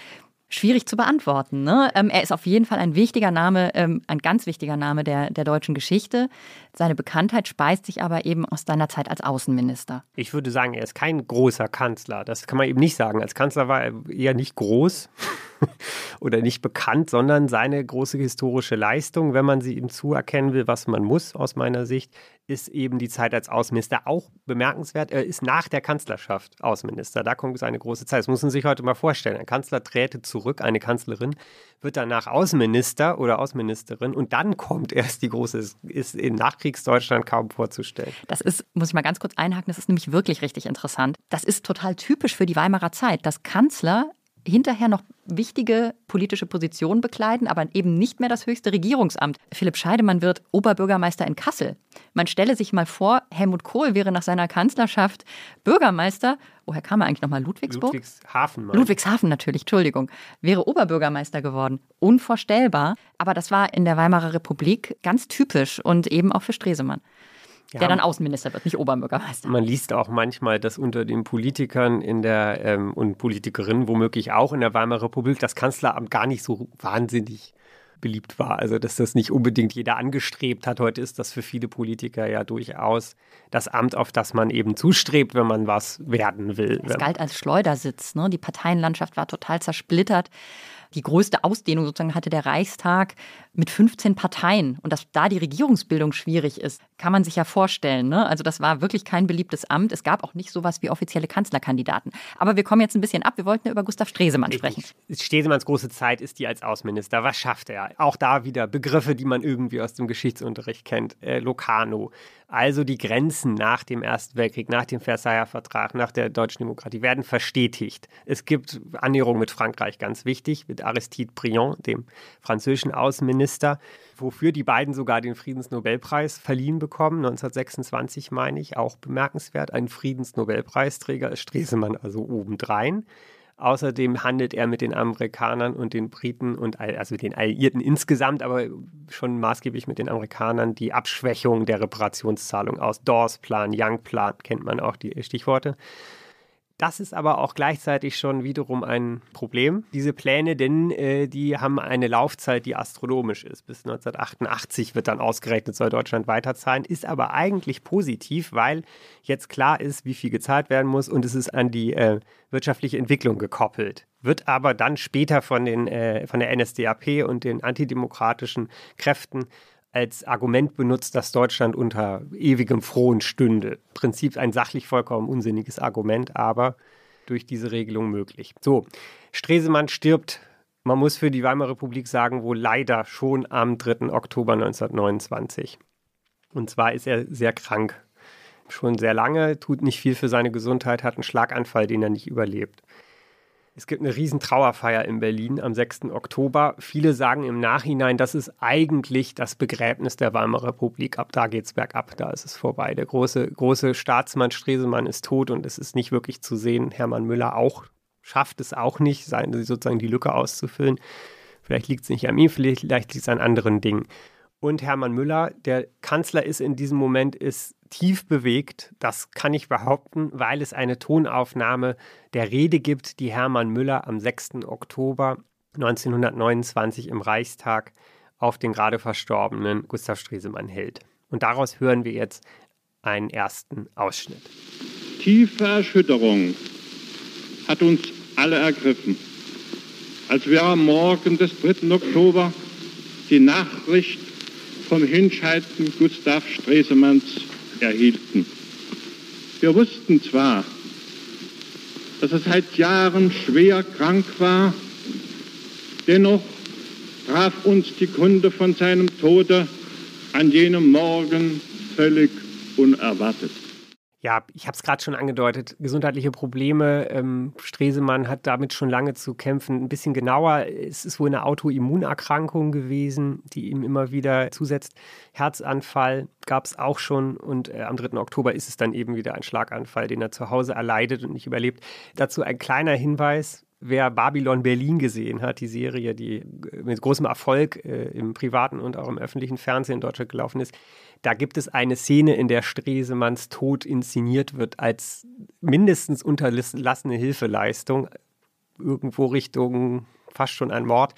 S7: Schwierig zu beantworten. Ne? Ähm, er ist auf jeden Fall ein wichtiger Name, ähm, ein ganz wichtiger Name der, der deutschen Geschichte. Seine Bekanntheit speist sich aber eben aus seiner Zeit als Außenminister.
S6: Ich würde sagen, er ist kein großer Kanzler. Das kann man eben nicht sagen. Als Kanzler war er eher nicht groß *laughs* oder nicht bekannt, sondern seine große historische Leistung, wenn man sie ihm zuerkennen will, was man muss aus meiner Sicht, ist eben die Zeit als Außenminister auch bemerkenswert. Er ist nach der Kanzlerschaft Außenminister. Da kommt seine große Zeit. Das muss man sich heute mal vorstellen. Ein Kanzler träte zurück, eine Kanzlerin wird danach Außenminister oder Außenministerin und dann kommt erst die große, ist in Nachkriegsdeutschland kaum vorzustellen.
S7: Das ist, muss ich mal ganz kurz einhaken, das ist nämlich wirklich richtig interessant. Das ist total typisch für die Weimarer Zeit, dass Kanzler hinterher noch wichtige politische Positionen bekleiden, aber eben nicht mehr das höchste Regierungsamt. Philipp Scheidemann wird Oberbürgermeister in Kassel. Man stelle sich mal vor, Helmut Kohl wäre nach seiner Kanzlerschaft Bürgermeister. Woher kam er eigentlich nochmal? Ludwigsburg?
S6: Ludwigshafen.
S7: Mal. Ludwigshafen natürlich, Entschuldigung. Wäre Oberbürgermeister geworden. Unvorstellbar. Aber das war in der Weimarer Republik ganz typisch und eben auch für Stresemann ja, der dann Außenminister wird, nicht Oberbürgermeister.
S6: Man liest auch manchmal, dass unter den Politikern in der ähm, und Politikerinnen womöglich auch in der Weimarer Republik das Kanzleramt gar nicht so wahnsinnig beliebt war. Also dass das nicht unbedingt jeder angestrebt hat. Heute ist das für viele Politiker ja durchaus das Amt, auf das man eben zustrebt, wenn man was werden will.
S7: Es galt als Schleudersitz. Ne? Die Parteienlandschaft war total zersplittert die größte Ausdehnung sozusagen hatte der Reichstag mit 15 Parteien. Und dass da die Regierungsbildung schwierig ist, kann man sich ja vorstellen. Ne? Also das war wirklich kein beliebtes Amt. Es gab auch nicht sowas wie offizielle Kanzlerkandidaten. Aber wir kommen jetzt ein bisschen ab. Wir wollten ja über Gustav Stresemann sprechen.
S6: Stresemanns große Zeit ist die als Außenminister. Was schafft er? Auch da wieder Begriffe, die man irgendwie aus dem Geschichtsunterricht kennt. Äh, Locarno, also die Grenzen nach dem Ersten Weltkrieg, nach dem Versailler Vertrag, nach der deutschen Demokratie werden verstetigt. Es gibt Annäherungen mit Frankreich, ganz wichtig, mit Aristide Briand, dem französischen Außenminister, wofür die beiden sogar den Friedensnobelpreis verliehen bekommen, 1926 meine ich, auch bemerkenswert. Ein Friedensnobelpreisträger ist Stresemann also obendrein. Außerdem handelt er mit den Amerikanern und den Briten und also den Alliierten insgesamt, aber schon maßgeblich mit den Amerikanern die Abschwächung der Reparationszahlung aus. Dawes-Plan, Young-Plan kennt man auch die Stichworte. Das ist aber auch gleichzeitig schon wiederum ein Problem, diese Pläne, denn äh, die haben eine Laufzeit, die astronomisch ist. Bis 1988 wird dann ausgerechnet, soll Deutschland weiterzahlen, ist aber eigentlich positiv, weil jetzt klar ist, wie viel gezahlt werden muss und es ist an die äh, wirtschaftliche Entwicklung gekoppelt. Wird aber dann später von, den, äh, von der NSDAP und den antidemokratischen Kräften als Argument benutzt, dass Deutschland unter ewigem Frohen stünde. Im Prinzip ein sachlich vollkommen unsinniges Argument, aber durch diese Regelung möglich. So, Stresemann stirbt, man muss für die Weimarer Republik sagen, wohl leider schon am 3. Oktober 1929. Und zwar ist er sehr krank. Schon sehr lange, tut nicht viel für seine Gesundheit, hat einen Schlaganfall, den er nicht überlebt. Es gibt eine riesen Trauerfeier in Berlin am 6. Oktober. Viele sagen im Nachhinein, das ist eigentlich das Begräbnis der Weimarer Republik. Ab da geht es bergab, da ist es vorbei. Der große, große Staatsmann Stresemann ist tot und es ist nicht wirklich zu sehen. Hermann Müller auch schafft es auch nicht, sozusagen die Lücke auszufüllen. Vielleicht liegt es nicht an ihm, vielleicht liegt es an anderen Dingen. Und Hermann Müller, der Kanzler ist in diesem Moment, ist tief bewegt. Das kann ich behaupten, weil es eine Tonaufnahme der Rede gibt, die Hermann Müller am 6. Oktober 1929 im Reichstag auf den gerade verstorbenen Gustav Stresemann hält. Und daraus hören wir jetzt einen ersten Ausschnitt.
S17: Tiefe Erschütterung hat uns alle ergriffen, als wir am Morgen des 3. Oktober die Nachricht vom Hinscheiden Gustav Stresemanns erhielten. Wir wussten zwar, dass er seit Jahren schwer krank war, dennoch traf uns die Kunde von seinem Tode an jenem Morgen völlig unerwartet.
S6: Ja, ich habe es gerade schon angedeutet, gesundheitliche Probleme. Ähm, Stresemann hat damit schon lange zu kämpfen. Ein bisschen genauer, es ist wohl eine Autoimmunerkrankung gewesen, die ihm immer wieder zusetzt. Herzanfall gab es auch schon und äh, am 3. Oktober ist es dann eben wieder ein Schlaganfall, den er zu Hause erleidet und nicht überlebt. Dazu ein kleiner Hinweis, wer Babylon Berlin gesehen hat, die Serie, die mit großem Erfolg äh, im privaten und auch im öffentlichen Fernsehen in Deutschland gelaufen ist, da gibt es eine Szene, in der Stresemanns Tod inszeniert wird als mindestens unterlassene Hilfeleistung, irgendwo Richtung fast schon ein Mord.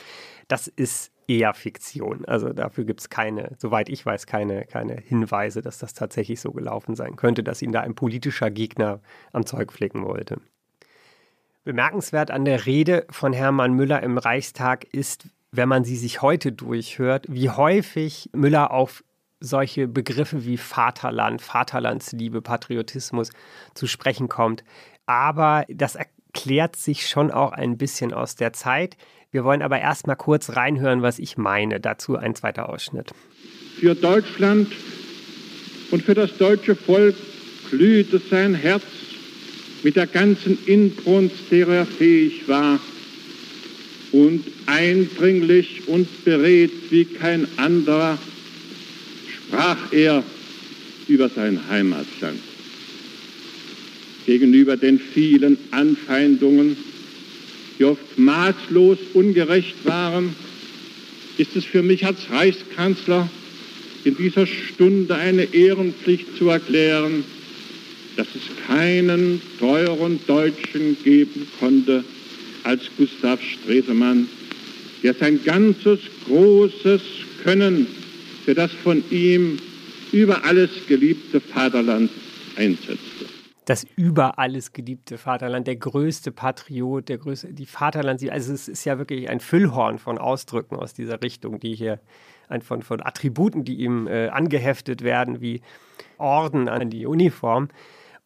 S6: Das ist eher Fiktion. Also dafür gibt es keine, soweit ich weiß, keine, keine Hinweise, dass das tatsächlich so gelaufen sein könnte, dass ihn da ein politischer Gegner am Zeug flicken wollte. Bemerkenswert an der Rede von Hermann Müller im Reichstag ist, wenn man sie sich heute durchhört, wie häufig Müller auf solche Begriffe wie Vaterland, Vaterlandsliebe, Patriotismus zu sprechen kommt. Aber das erklärt sich schon auch ein bisschen aus der Zeit. Wir wollen aber erst mal kurz reinhören, was ich meine. Dazu ein zweiter Ausschnitt.
S17: Für Deutschland und für das deutsche Volk glühte sein Herz mit der ganzen Inbrunst, der er fähig war, und eindringlich und beredt wie kein anderer sprach er über sein Heimatland. Gegenüber den vielen Anfeindungen, die oft maßlos ungerecht waren, ist es für mich als Reichskanzler in dieser Stunde eine Ehrenpflicht zu erklären, dass es keinen teuren Deutschen geben konnte als Gustav Stresemann, der sein ganzes großes Können für das von ihm über alles geliebte Vaterland einsetzte.
S6: Das über alles geliebte Vaterland, der größte Patriot, der größte, die Vaterland, also es ist ja wirklich ein Füllhorn von Ausdrücken aus dieser Richtung, die hier von, von Attributen, die ihm äh, angeheftet werden, wie Orden an die Uniform.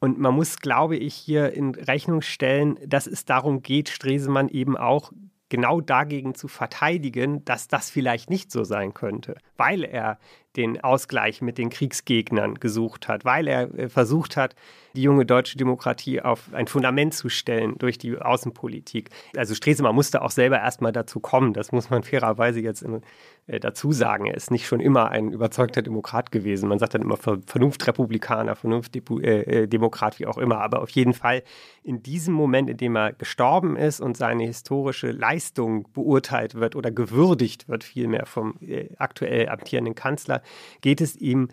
S6: Und man muss, glaube ich, hier in Rechnung stellen, dass es darum geht, Stresemann eben auch genau dagegen zu verteidigen, dass das vielleicht nicht so sein könnte, weil er den Ausgleich mit den Kriegsgegnern gesucht hat, weil er äh, versucht hat, die junge deutsche Demokratie auf ein Fundament zu stellen durch die Außenpolitik. Also Stresemann musste auch selber erstmal dazu kommen, das muss man fairerweise jetzt äh, dazu sagen. Er ist nicht schon immer ein überzeugter Demokrat gewesen. Man sagt dann immer Vernunftrepublikaner, Vernunftdemokrat, wie auch immer. Aber auf jeden Fall in diesem Moment, in dem er gestorben ist und seine historische Leistung beurteilt wird oder gewürdigt wird, vielmehr vom äh, aktuell amtierenden Kanzler, geht es ihm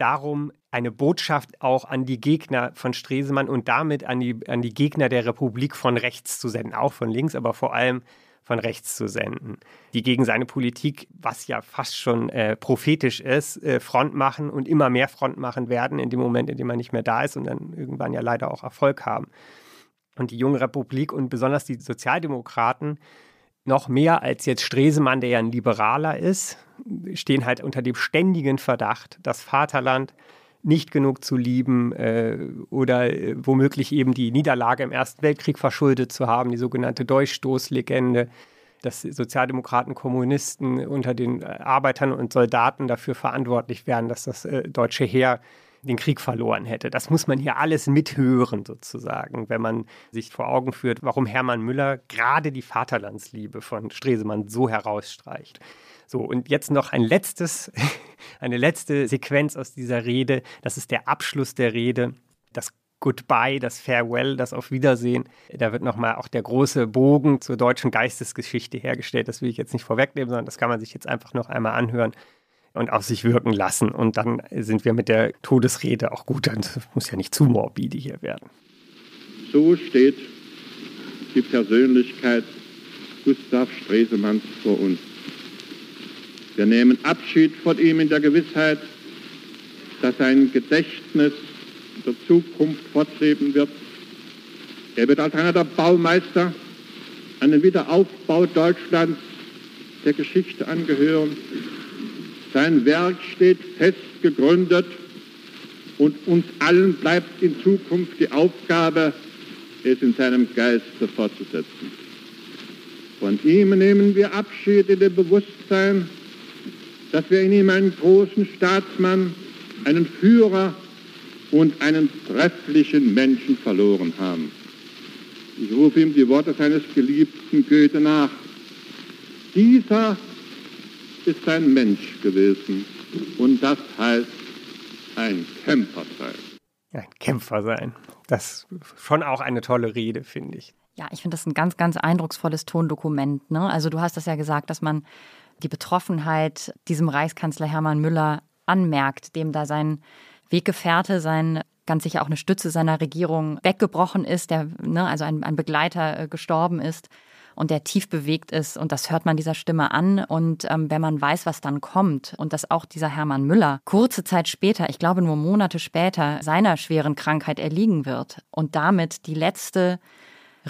S6: darum, eine Botschaft auch an die Gegner von Stresemann und damit an die, an die Gegner der Republik von rechts zu senden, auch von links, aber vor allem von rechts zu senden, die gegen seine Politik, was ja fast schon äh, prophetisch ist, äh, Front machen und immer mehr Front machen werden in dem Moment, in dem er nicht mehr da ist und dann irgendwann ja leider auch Erfolg haben. Und die junge Republik und besonders die Sozialdemokraten noch mehr als jetzt Stresemann, der ja ein Liberaler ist, stehen halt unter dem ständigen Verdacht, das Vaterland nicht genug zu lieben äh, oder äh, womöglich eben die Niederlage im Ersten Weltkrieg verschuldet zu haben, die sogenannte Durchstoßlegende, dass Sozialdemokraten, Kommunisten unter den Arbeitern und Soldaten dafür verantwortlich wären, dass das äh, deutsche Heer den Krieg verloren hätte. Das muss man hier alles mithören sozusagen, wenn man sich vor Augen führt, warum Hermann Müller gerade die Vaterlandsliebe von Stresemann so herausstreicht. So, und jetzt noch ein letztes, *laughs* eine letzte Sequenz aus dieser Rede. Das ist der Abschluss der Rede. Das Goodbye, das Farewell, das Auf Wiedersehen. Da wird nochmal auch der große Bogen zur deutschen Geistesgeschichte hergestellt. Das will ich jetzt nicht vorwegnehmen, sondern das kann man sich jetzt einfach noch einmal anhören und auf sich wirken lassen. Und dann sind wir mit der Todesrede auch gut. Dann muss ja nicht zu morbide hier werden.
S17: So steht die Persönlichkeit Gustav Stresemanns vor uns. Wir nehmen Abschied von ihm in der Gewissheit, dass sein Gedächtnis in der Zukunft fortleben wird. Er wird als einer der Baumeister an den Wiederaufbau Deutschlands der Geschichte angehören sein Werk steht fest gegründet und uns allen bleibt in Zukunft die Aufgabe, es in seinem Geiste fortzusetzen. Von ihm nehmen wir Abschied in dem Bewusstsein, dass wir in ihm einen großen Staatsmann, einen Führer und einen trefflichen Menschen verloren haben. Ich rufe ihm die Worte seines geliebten Goethe nach. Dieser ist ein Mensch gewesen und das heißt ein Kämpfer sein.
S6: Ein Kämpfer sein. Das ist schon auch eine tolle Rede, finde ich.
S7: Ja, ich finde das ein ganz, ganz eindrucksvolles Tondokument. Ne? Also du hast das ja gesagt, dass man die Betroffenheit diesem Reichskanzler Hermann Müller anmerkt, dem da sein Weggefährte, sein ganz sicher auch eine Stütze seiner Regierung weggebrochen ist, der, ne, also ein, ein Begleiter äh, gestorben ist und der tief bewegt ist. Und das hört man dieser Stimme an. Und ähm, wenn man weiß, was dann kommt und dass auch dieser Hermann Müller kurze Zeit später, ich glaube nur Monate später, seiner schweren Krankheit erliegen wird und damit die letzte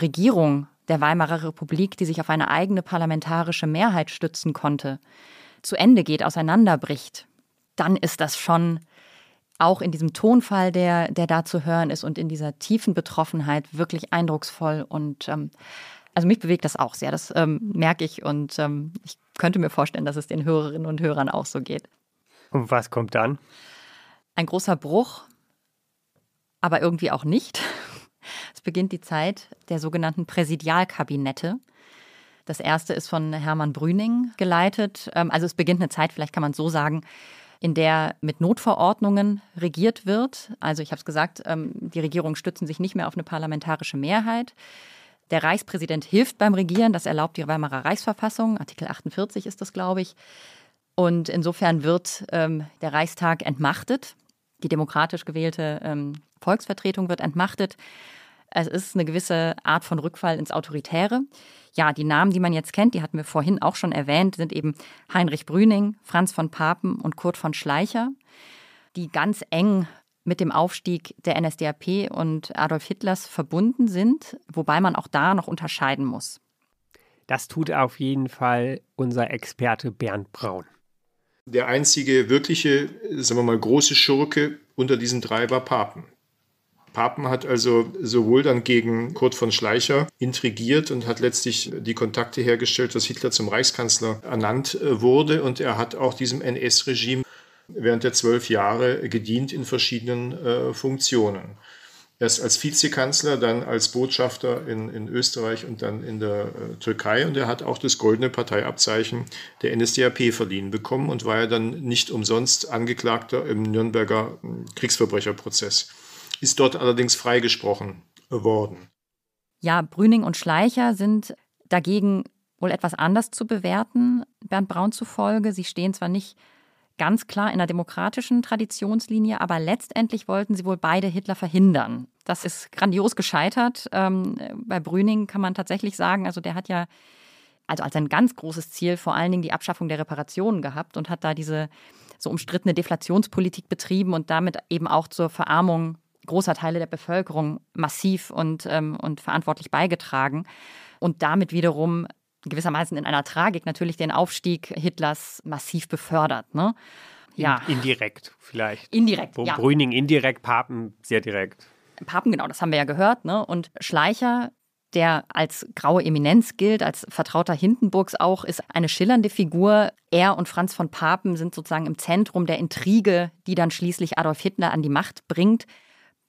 S7: Regierung der Weimarer Republik, die sich auf eine eigene parlamentarische Mehrheit stützen konnte, zu Ende geht, auseinanderbricht, dann ist das schon auch in diesem Tonfall, der, der da zu hören ist und in dieser tiefen Betroffenheit wirklich eindrucksvoll. Und ähm, also mich bewegt das auch sehr, das ähm, merke ich und ähm, ich könnte mir vorstellen, dass es den Hörerinnen und Hörern auch so geht.
S6: Und was kommt dann?
S7: Ein großer Bruch, aber irgendwie auch nicht. *laughs* Es beginnt die Zeit der sogenannten Präsidialkabinette. Das erste ist von Hermann Brüning geleitet. Ähm, also es beginnt eine Zeit, vielleicht kann man es so sagen, in der mit Notverordnungen regiert wird. Also ich habe es gesagt, ähm, die Regierungen stützen sich nicht mehr auf eine parlamentarische Mehrheit. Der Reichspräsident hilft beim Regieren, das erlaubt die Weimarer Reichsverfassung, Artikel 48 ist das, glaube ich. Und insofern wird ähm, der Reichstag entmachtet. Die demokratisch gewählte ähm, Volksvertretung wird entmachtet. Es ist eine gewisse Art von Rückfall ins Autoritäre. Ja, die Namen, die man jetzt kennt, die hatten wir vorhin auch schon erwähnt, sind eben Heinrich Brüning, Franz von Papen und Kurt von Schleicher, die ganz eng mit dem Aufstieg der NSDAP und Adolf Hitlers verbunden sind, wobei man auch da noch unterscheiden muss.
S6: Das tut auf jeden Fall unser Experte Bernd Braun.
S16: Der einzige wirkliche, sagen wir mal, große Schurke unter diesen drei war Papen. Papen hat also sowohl dann gegen Kurt von Schleicher intrigiert und hat letztlich die Kontakte hergestellt, dass Hitler zum Reichskanzler ernannt äh, wurde. Und er hat auch diesem NS-Regime während der zwölf Jahre gedient in verschiedenen äh, Funktionen. Erst als Vizekanzler, dann als Botschafter in, in Österreich und dann in der äh, Türkei. Und er hat auch das goldene Parteiabzeichen der NSDAP verliehen bekommen und war ja dann nicht umsonst Angeklagter im Nürnberger hm, Kriegsverbrecherprozess ist dort allerdings freigesprochen worden.
S7: Ja, Brüning und Schleicher sind dagegen wohl etwas anders zu bewerten, Bernd Braun zufolge. Sie stehen zwar nicht ganz klar in der demokratischen Traditionslinie, aber letztendlich wollten sie wohl beide Hitler verhindern. Das ist grandios gescheitert. Ähm, bei Brüning kann man tatsächlich sagen, also der hat ja also als ein ganz großes Ziel vor allen Dingen die Abschaffung der Reparationen gehabt und hat da diese so umstrittene Deflationspolitik betrieben und damit eben auch zur Verarmung großer Teile der Bevölkerung massiv und, ähm, und verantwortlich beigetragen und damit wiederum gewissermaßen in einer Tragik natürlich den Aufstieg Hitlers massiv befördert. Ne?
S6: Ja. Indirekt vielleicht.
S7: Indirekt,
S6: Wo
S7: ja.
S6: Brüning indirekt, Papen sehr direkt.
S7: Papen, genau, das haben wir ja gehört. Ne? Und Schleicher, der als graue Eminenz gilt, als Vertrauter Hindenburgs auch, ist eine schillernde Figur. Er und Franz von Papen sind sozusagen im Zentrum der Intrige, die dann schließlich Adolf Hitler an die Macht bringt.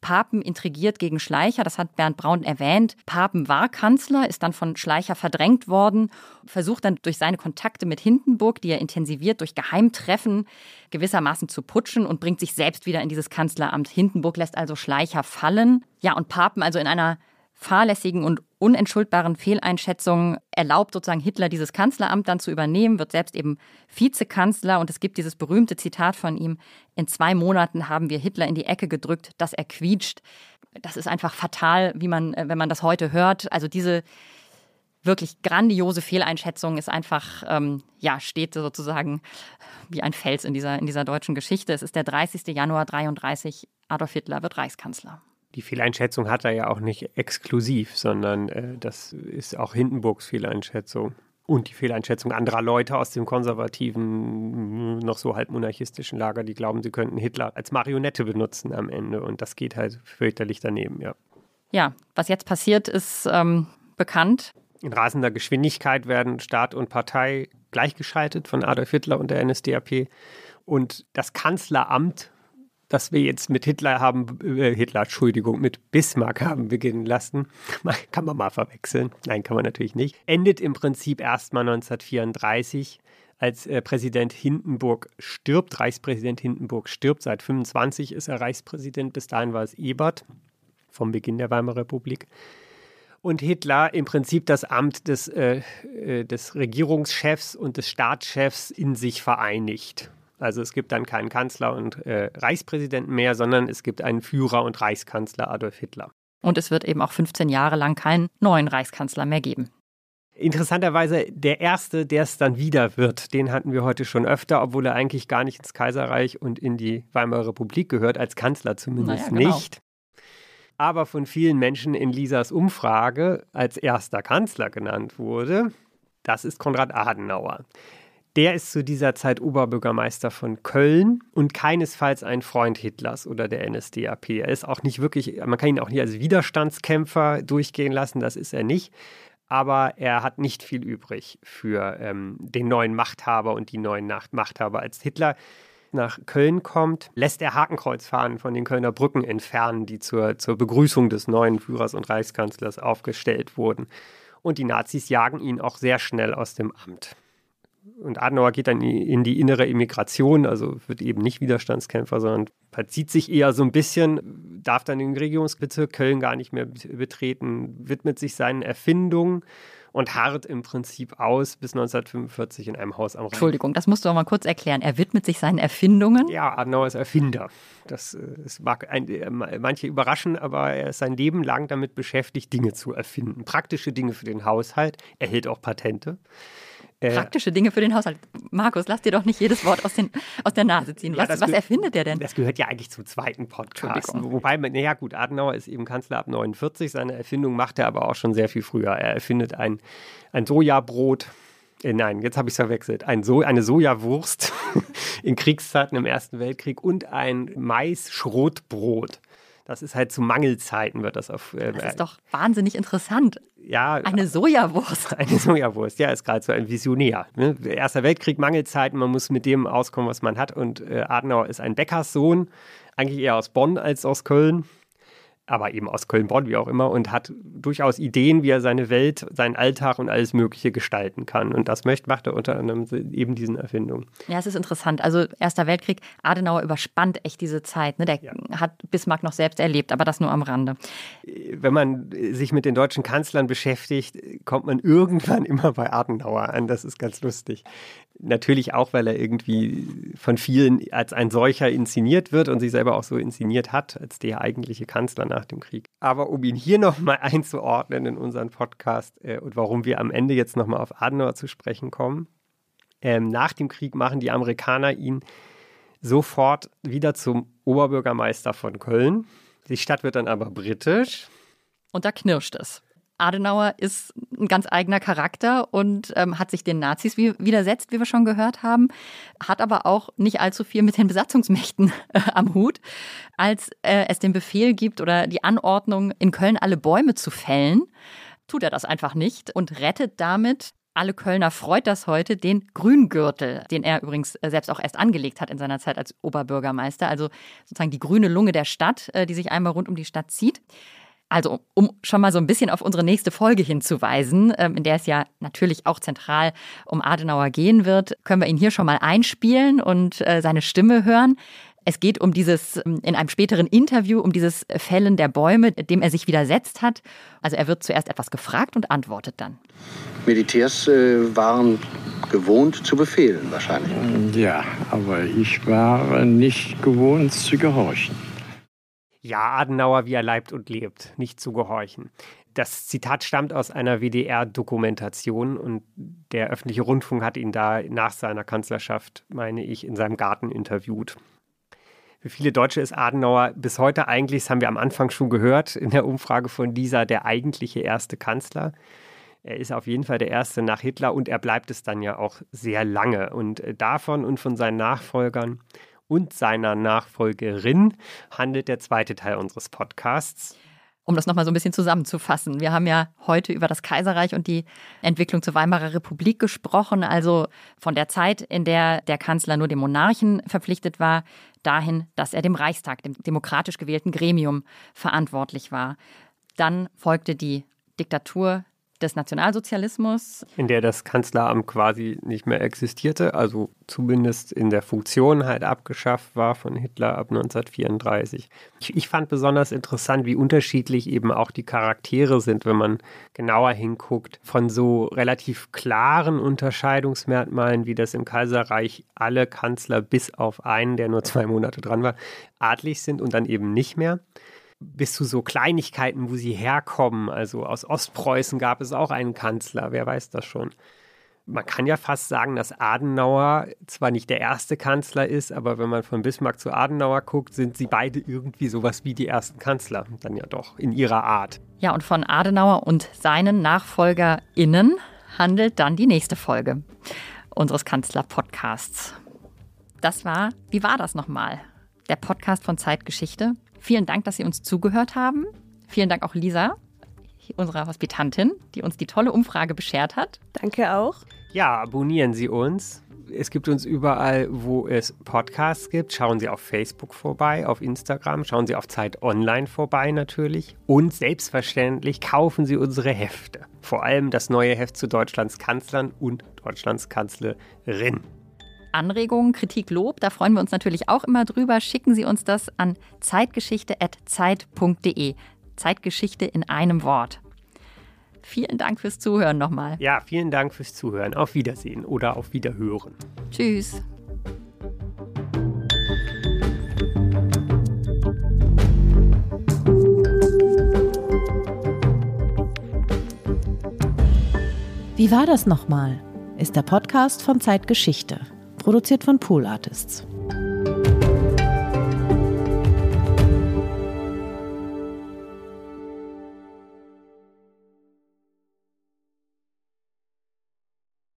S7: Papen intrigiert gegen Schleicher, das hat Bernd Braun erwähnt. Papen war Kanzler, ist dann von Schleicher verdrängt worden, versucht dann durch seine Kontakte mit Hindenburg, die er intensiviert durch Geheimtreffen, gewissermaßen zu putschen und bringt sich selbst wieder in dieses Kanzleramt. Hindenburg lässt also Schleicher fallen. Ja, und Papen also in einer fahrlässigen und unentschuldbaren Fehleinschätzungen erlaubt sozusagen Hitler dieses Kanzleramt dann zu übernehmen, wird selbst eben Vizekanzler und es gibt dieses berühmte Zitat von ihm, in zwei Monaten haben wir Hitler in die Ecke gedrückt, dass er quietscht. Das ist einfach fatal, wie man, äh, wenn man das heute hört. Also diese wirklich grandiose Fehleinschätzung ist einfach, ähm, ja, steht sozusagen wie ein Fels in dieser, in dieser deutschen Geschichte. Es ist der 30. Januar 33, Adolf Hitler wird Reichskanzler
S6: die Fehleinschätzung hat er ja auch nicht exklusiv, sondern äh, das ist auch Hindenburgs Fehleinschätzung. Und die Fehleinschätzung anderer Leute aus dem konservativen, noch so halb monarchistischen Lager, die glauben, sie könnten Hitler als Marionette benutzen am Ende. Und das geht halt fürchterlich daneben, ja.
S7: Ja, was jetzt passiert, ist ähm, bekannt.
S6: In rasender Geschwindigkeit werden Staat und Partei gleichgeschaltet von Adolf Hitler und der NSDAP. Und das Kanzleramt, das wir jetzt mit Hitler haben, äh, Hitler, Entschuldigung, mit Bismarck haben beginnen lassen, kann man mal verwechseln. Nein, kann man natürlich nicht. Endet im Prinzip erstmal 1934 als äh, Präsident Hindenburg stirbt, Reichspräsident Hindenburg stirbt. Seit 25 ist er Reichspräsident. Bis dahin war es Ebert vom Beginn der Weimarer Republik. Und Hitler im Prinzip das Amt des, äh, äh, des Regierungschefs und des Staatschefs in sich vereinigt. Also es gibt dann keinen Kanzler und äh, Reichspräsidenten mehr, sondern es gibt einen Führer und Reichskanzler Adolf Hitler.
S7: Und es wird eben auch 15 Jahre lang keinen neuen Reichskanzler mehr geben.
S6: Interessanterweise der erste, der es dann wieder wird, den hatten wir heute schon öfter, obwohl er eigentlich gar nicht ins Kaiserreich und in die Weimarer Republik gehört, als Kanzler zumindest naja, genau. nicht. Aber von vielen Menschen in Lisas Umfrage als erster Kanzler genannt wurde, das ist Konrad Adenauer. Der ist zu dieser Zeit Oberbürgermeister von Köln und keinesfalls ein Freund Hitlers oder der NSDAP. Er ist auch nicht wirklich, man kann ihn auch nicht als Widerstandskämpfer durchgehen lassen, das ist er nicht aber er hat nicht viel übrig für ähm, den neuen Machthaber und die neuen Machthaber. Als Hitler nach Köln kommt, lässt er Hakenkreuzfahnen von den Kölner Brücken entfernen, die zur, zur Begrüßung des neuen Führers und Reichskanzlers aufgestellt wurden. Und die Nazis jagen ihn auch sehr schnell aus dem Amt und Adenauer geht dann in die innere Immigration, also wird eben nicht Widerstandskämpfer, sondern verzieht sich eher so ein bisschen, darf dann den Regierungsbezirk Köln gar nicht mehr betreten, widmet sich seinen Erfindungen und harrt im Prinzip aus bis 1945 in einem Haus am Rhein.
S7: Entschuldigung, das musst du auch mal kurz erklären. Er widmet sich seinen Erfindungen?
S6: Ja, Adenauer ist Erfinder. Das, das äh, mag ein, äh, manche überraschen, aber er ist sein Leben lang damit beschäftigt, Dinge zu erfinden. Praktische Dinge für den Haushalt. Er hält auch Patente.
S7: Äh, Praktische Dinge für den Haushalt. Markus, lass dir doch nicht jedes Wort aus, den, aus der Nase ziehen. Was, ja, was erfindet der denn?
S6: Das gehört ja eigentlich zum zweiten Podcast. Wobei, naja gut, Adenauer ist eben Kanzler ab 49. Seine Erfindung macht er aber auch schon sehr viel früher. Er erfindet ein, ein Sojabrot. Äh, nein, jetzt habe ich es verwechselt. Ein so eine Sojawurst *laughs* in Kriegszeiten im Ersten Weltkrieg und ein Mais-Schrotbrot. Das ist halt zu Mangelzeiten wird das auf.
S7: Äh, das ist doch wahnsinnig interessant. Ja. Eine Sojawurst. *laughs*
S6: Eine Sojawurst, ja, ist gerade so ein Visionär. Ne? Erster Weltkrieg, Mangelzeiten, man muss mit dem auskommen, was man hat. Und äh, Adenauer ist ein Bäckerssohn, eigentlich eher aus Bonn als aus Köln aber eben aus Köln-Bonn, wie auch immer, und hat durchaus Ideen, wie er seine Welt, seinen Alltag und alles Mögliche gestalten kann. Und das möchte, macht er unter anderem eben diesen Erfindungen.
S7: Ja, es ist interessant. Also Erster Weltkrieg, Adenauer überspannt echt diese Zeit. Ne? Der ja. hat Bismarck noch selbst erlebt, aber das nur am Rande.
S6: Wenn man sich mit den deutschen Kanzlern beschäftigt, kommt man irgendwann immer bei Adenauer an. Das ist ganz lustig. Natürlich auch, weil er irgendwie von vielen als ein solcher inszeniert wird und sich selber auch so inszeniert hat, als der eigentliche Kanzler nach dem Krieg. Aber um ihn hier nochmal *laughs* einzuordnen in unseren Podcast äh, und warum wir am Ende jetzt nochmal auf Adenauer zu sprechen kommen, ähm, nach dem Krieg machen die Amerikaner ihn sofort wieder zum Oberbürgermeister von Köln. Die Stadt wird dann aber britisch.
S7: Und da knirscht es. Adenauer ist ein ganz eigener Charakter und ähm, hat sich den Nazis widersetzt, wie wir schon gehört haben, hat aber auch nicht allzu viel mit den Besatzungsmächten äh, am Hut. Als äh, es den Befehl gibt oder die Anordnung, in Köln alle Bäume zu fällen, tut er das einfach nicht und rettet damit alle Kölner freut das heute, den Grüngürtel, den er übrigens äh, selbst auch erst angelegt hat in seiner Zeit als Oberbürgermeister. Also sozusagen die grüne Lunge der Stadt, äh, die sich einmal rund um die Stadt zieht. Also, um schon mal so ein bisschen auf unsere nächste Folge hinzuweisen, ähm, in der es ja natürlich auch zentral um Adenauer gehen wird, können wir ihn hier schon mal einspielen und äh, seine Stimme hören. Es geht um dieses, ähm, in einem späteren Interview, um dieses Fällen der Bäume, dem er sich widersetzt hat. Also er wird zuerst etwas gefragt und antwortet dann.
S18: Militärs äh, waren gewohnt zu befehlen wahrscheinlich.
S19: Ja, aber ich war nicht gewohnt zu gehorchen
S6: ja, Adenauer, wie er leibt und lebt, nicht zu gehorchen. Das Zitat stammt aus einer WDR-Dokumentation und der öffentliche Rundfunk hat ihn da nach seiner Kanzlerschaft, meine ich, in seinem Garten interviewt. Für viele Deutsche ist Adenauer bis heute eigentlich, das haben wir am Anfang schon gehört, in der Umfrage von dieser der eigentliche erste Kanzler. Er ist auf jeden Fall der erste nach Hitler und er bleibt es dann ja auch sehr lange. Und äh, davon und von seinen Nachfolgern und seiner Nachfolgerin handelt der zweite Teil unseres Podcasts.
S7: um das nochmal so ein bisschen zusammenzufassen. Wir haben ja heute über das Kaiserreich und die Entwicklung zur Weimarer Republik gesprochen, also von der Zeit, in der der Kanzler nur dem Monarchen verpflichtet war, dahin, dass er dem Reichstag, dem demokratisch gewählten Gremium, verantwortlich war. Dann folgte die Diktatur des Nationalsozialismus.
S6: In der das Kanzleramt quasi nicht mehr existierte, also zumindest in der Funktion halt abgeschafft war von Hitler ab 1934. Ich, ich fand besonders interessant, wie unterschiedlich eben auch die Charaktere sind, wenn man genauer hinguckt. Von so relativ klaren Unterscheidungsmerkmalen, wie das im Kaiserreich alle Kanzler bis auf einen, der nur zwei Monate dran war, adlig sind und dann eben nicht mehr bis zu so Kleinigkeiten, wo sie herkommen. Also aus Ostpreußen gab es auch einen Kanzler, wer weiß das schon. Man kann ja fast sagen, dass Adenauer zwar nicht der erste Kanzler ist, aber wenn man von Bismarck zu Adenauer guckt, sind sie beide irgendwie sowas wie die ersten Kanzler. Dann ja doch, in ihrer Art.
S7: Ja, und von Adenauer und seinen NachfolgerInnen handelt dann die nächste Folge unseres Kanzler-Podcasts. Das war, wie war das nochmal? Der Podcast von Zeitgeschichte Vielen Dank, dass Sie uns zugehört haben. Vielen Dank auch Lisa, unserer Hospitantin, die uns die tolle Umfrage beschert hat.
S8: Danke auch.
S6: Ja, abonnieren Sie uns. Es gibt uns überall, wo es Podcasts gibt. Schauen Sie auf Facebook vorbei, auf Instagram, schauen Sie auf Zeit Online vorbei natürlich. Und selbstverständlich kaufen Sie unsere Hefte. Vor allem das neue Heft zu Deutschlands Kanzlern und Deutschlands Kanzlerin.
S7: Anregungen, Kritik, Lob, da freuen wir uns natürlich auch immer drüber. Schicken Sie uns das an zeitgeschichte.zeit.de. Zeitgeschichte in einem Wort. Vielen Dank fürs Zuhören nochmal.
S6: Ja, vielen Dank fürs Zuhören. Auf Wiedersehen oder auf Wiederhören.
S7: Tschüss.
S20: Wie war das nochmal? Ist der Podcast von Zeitgeschichte produziert von Pool Artists.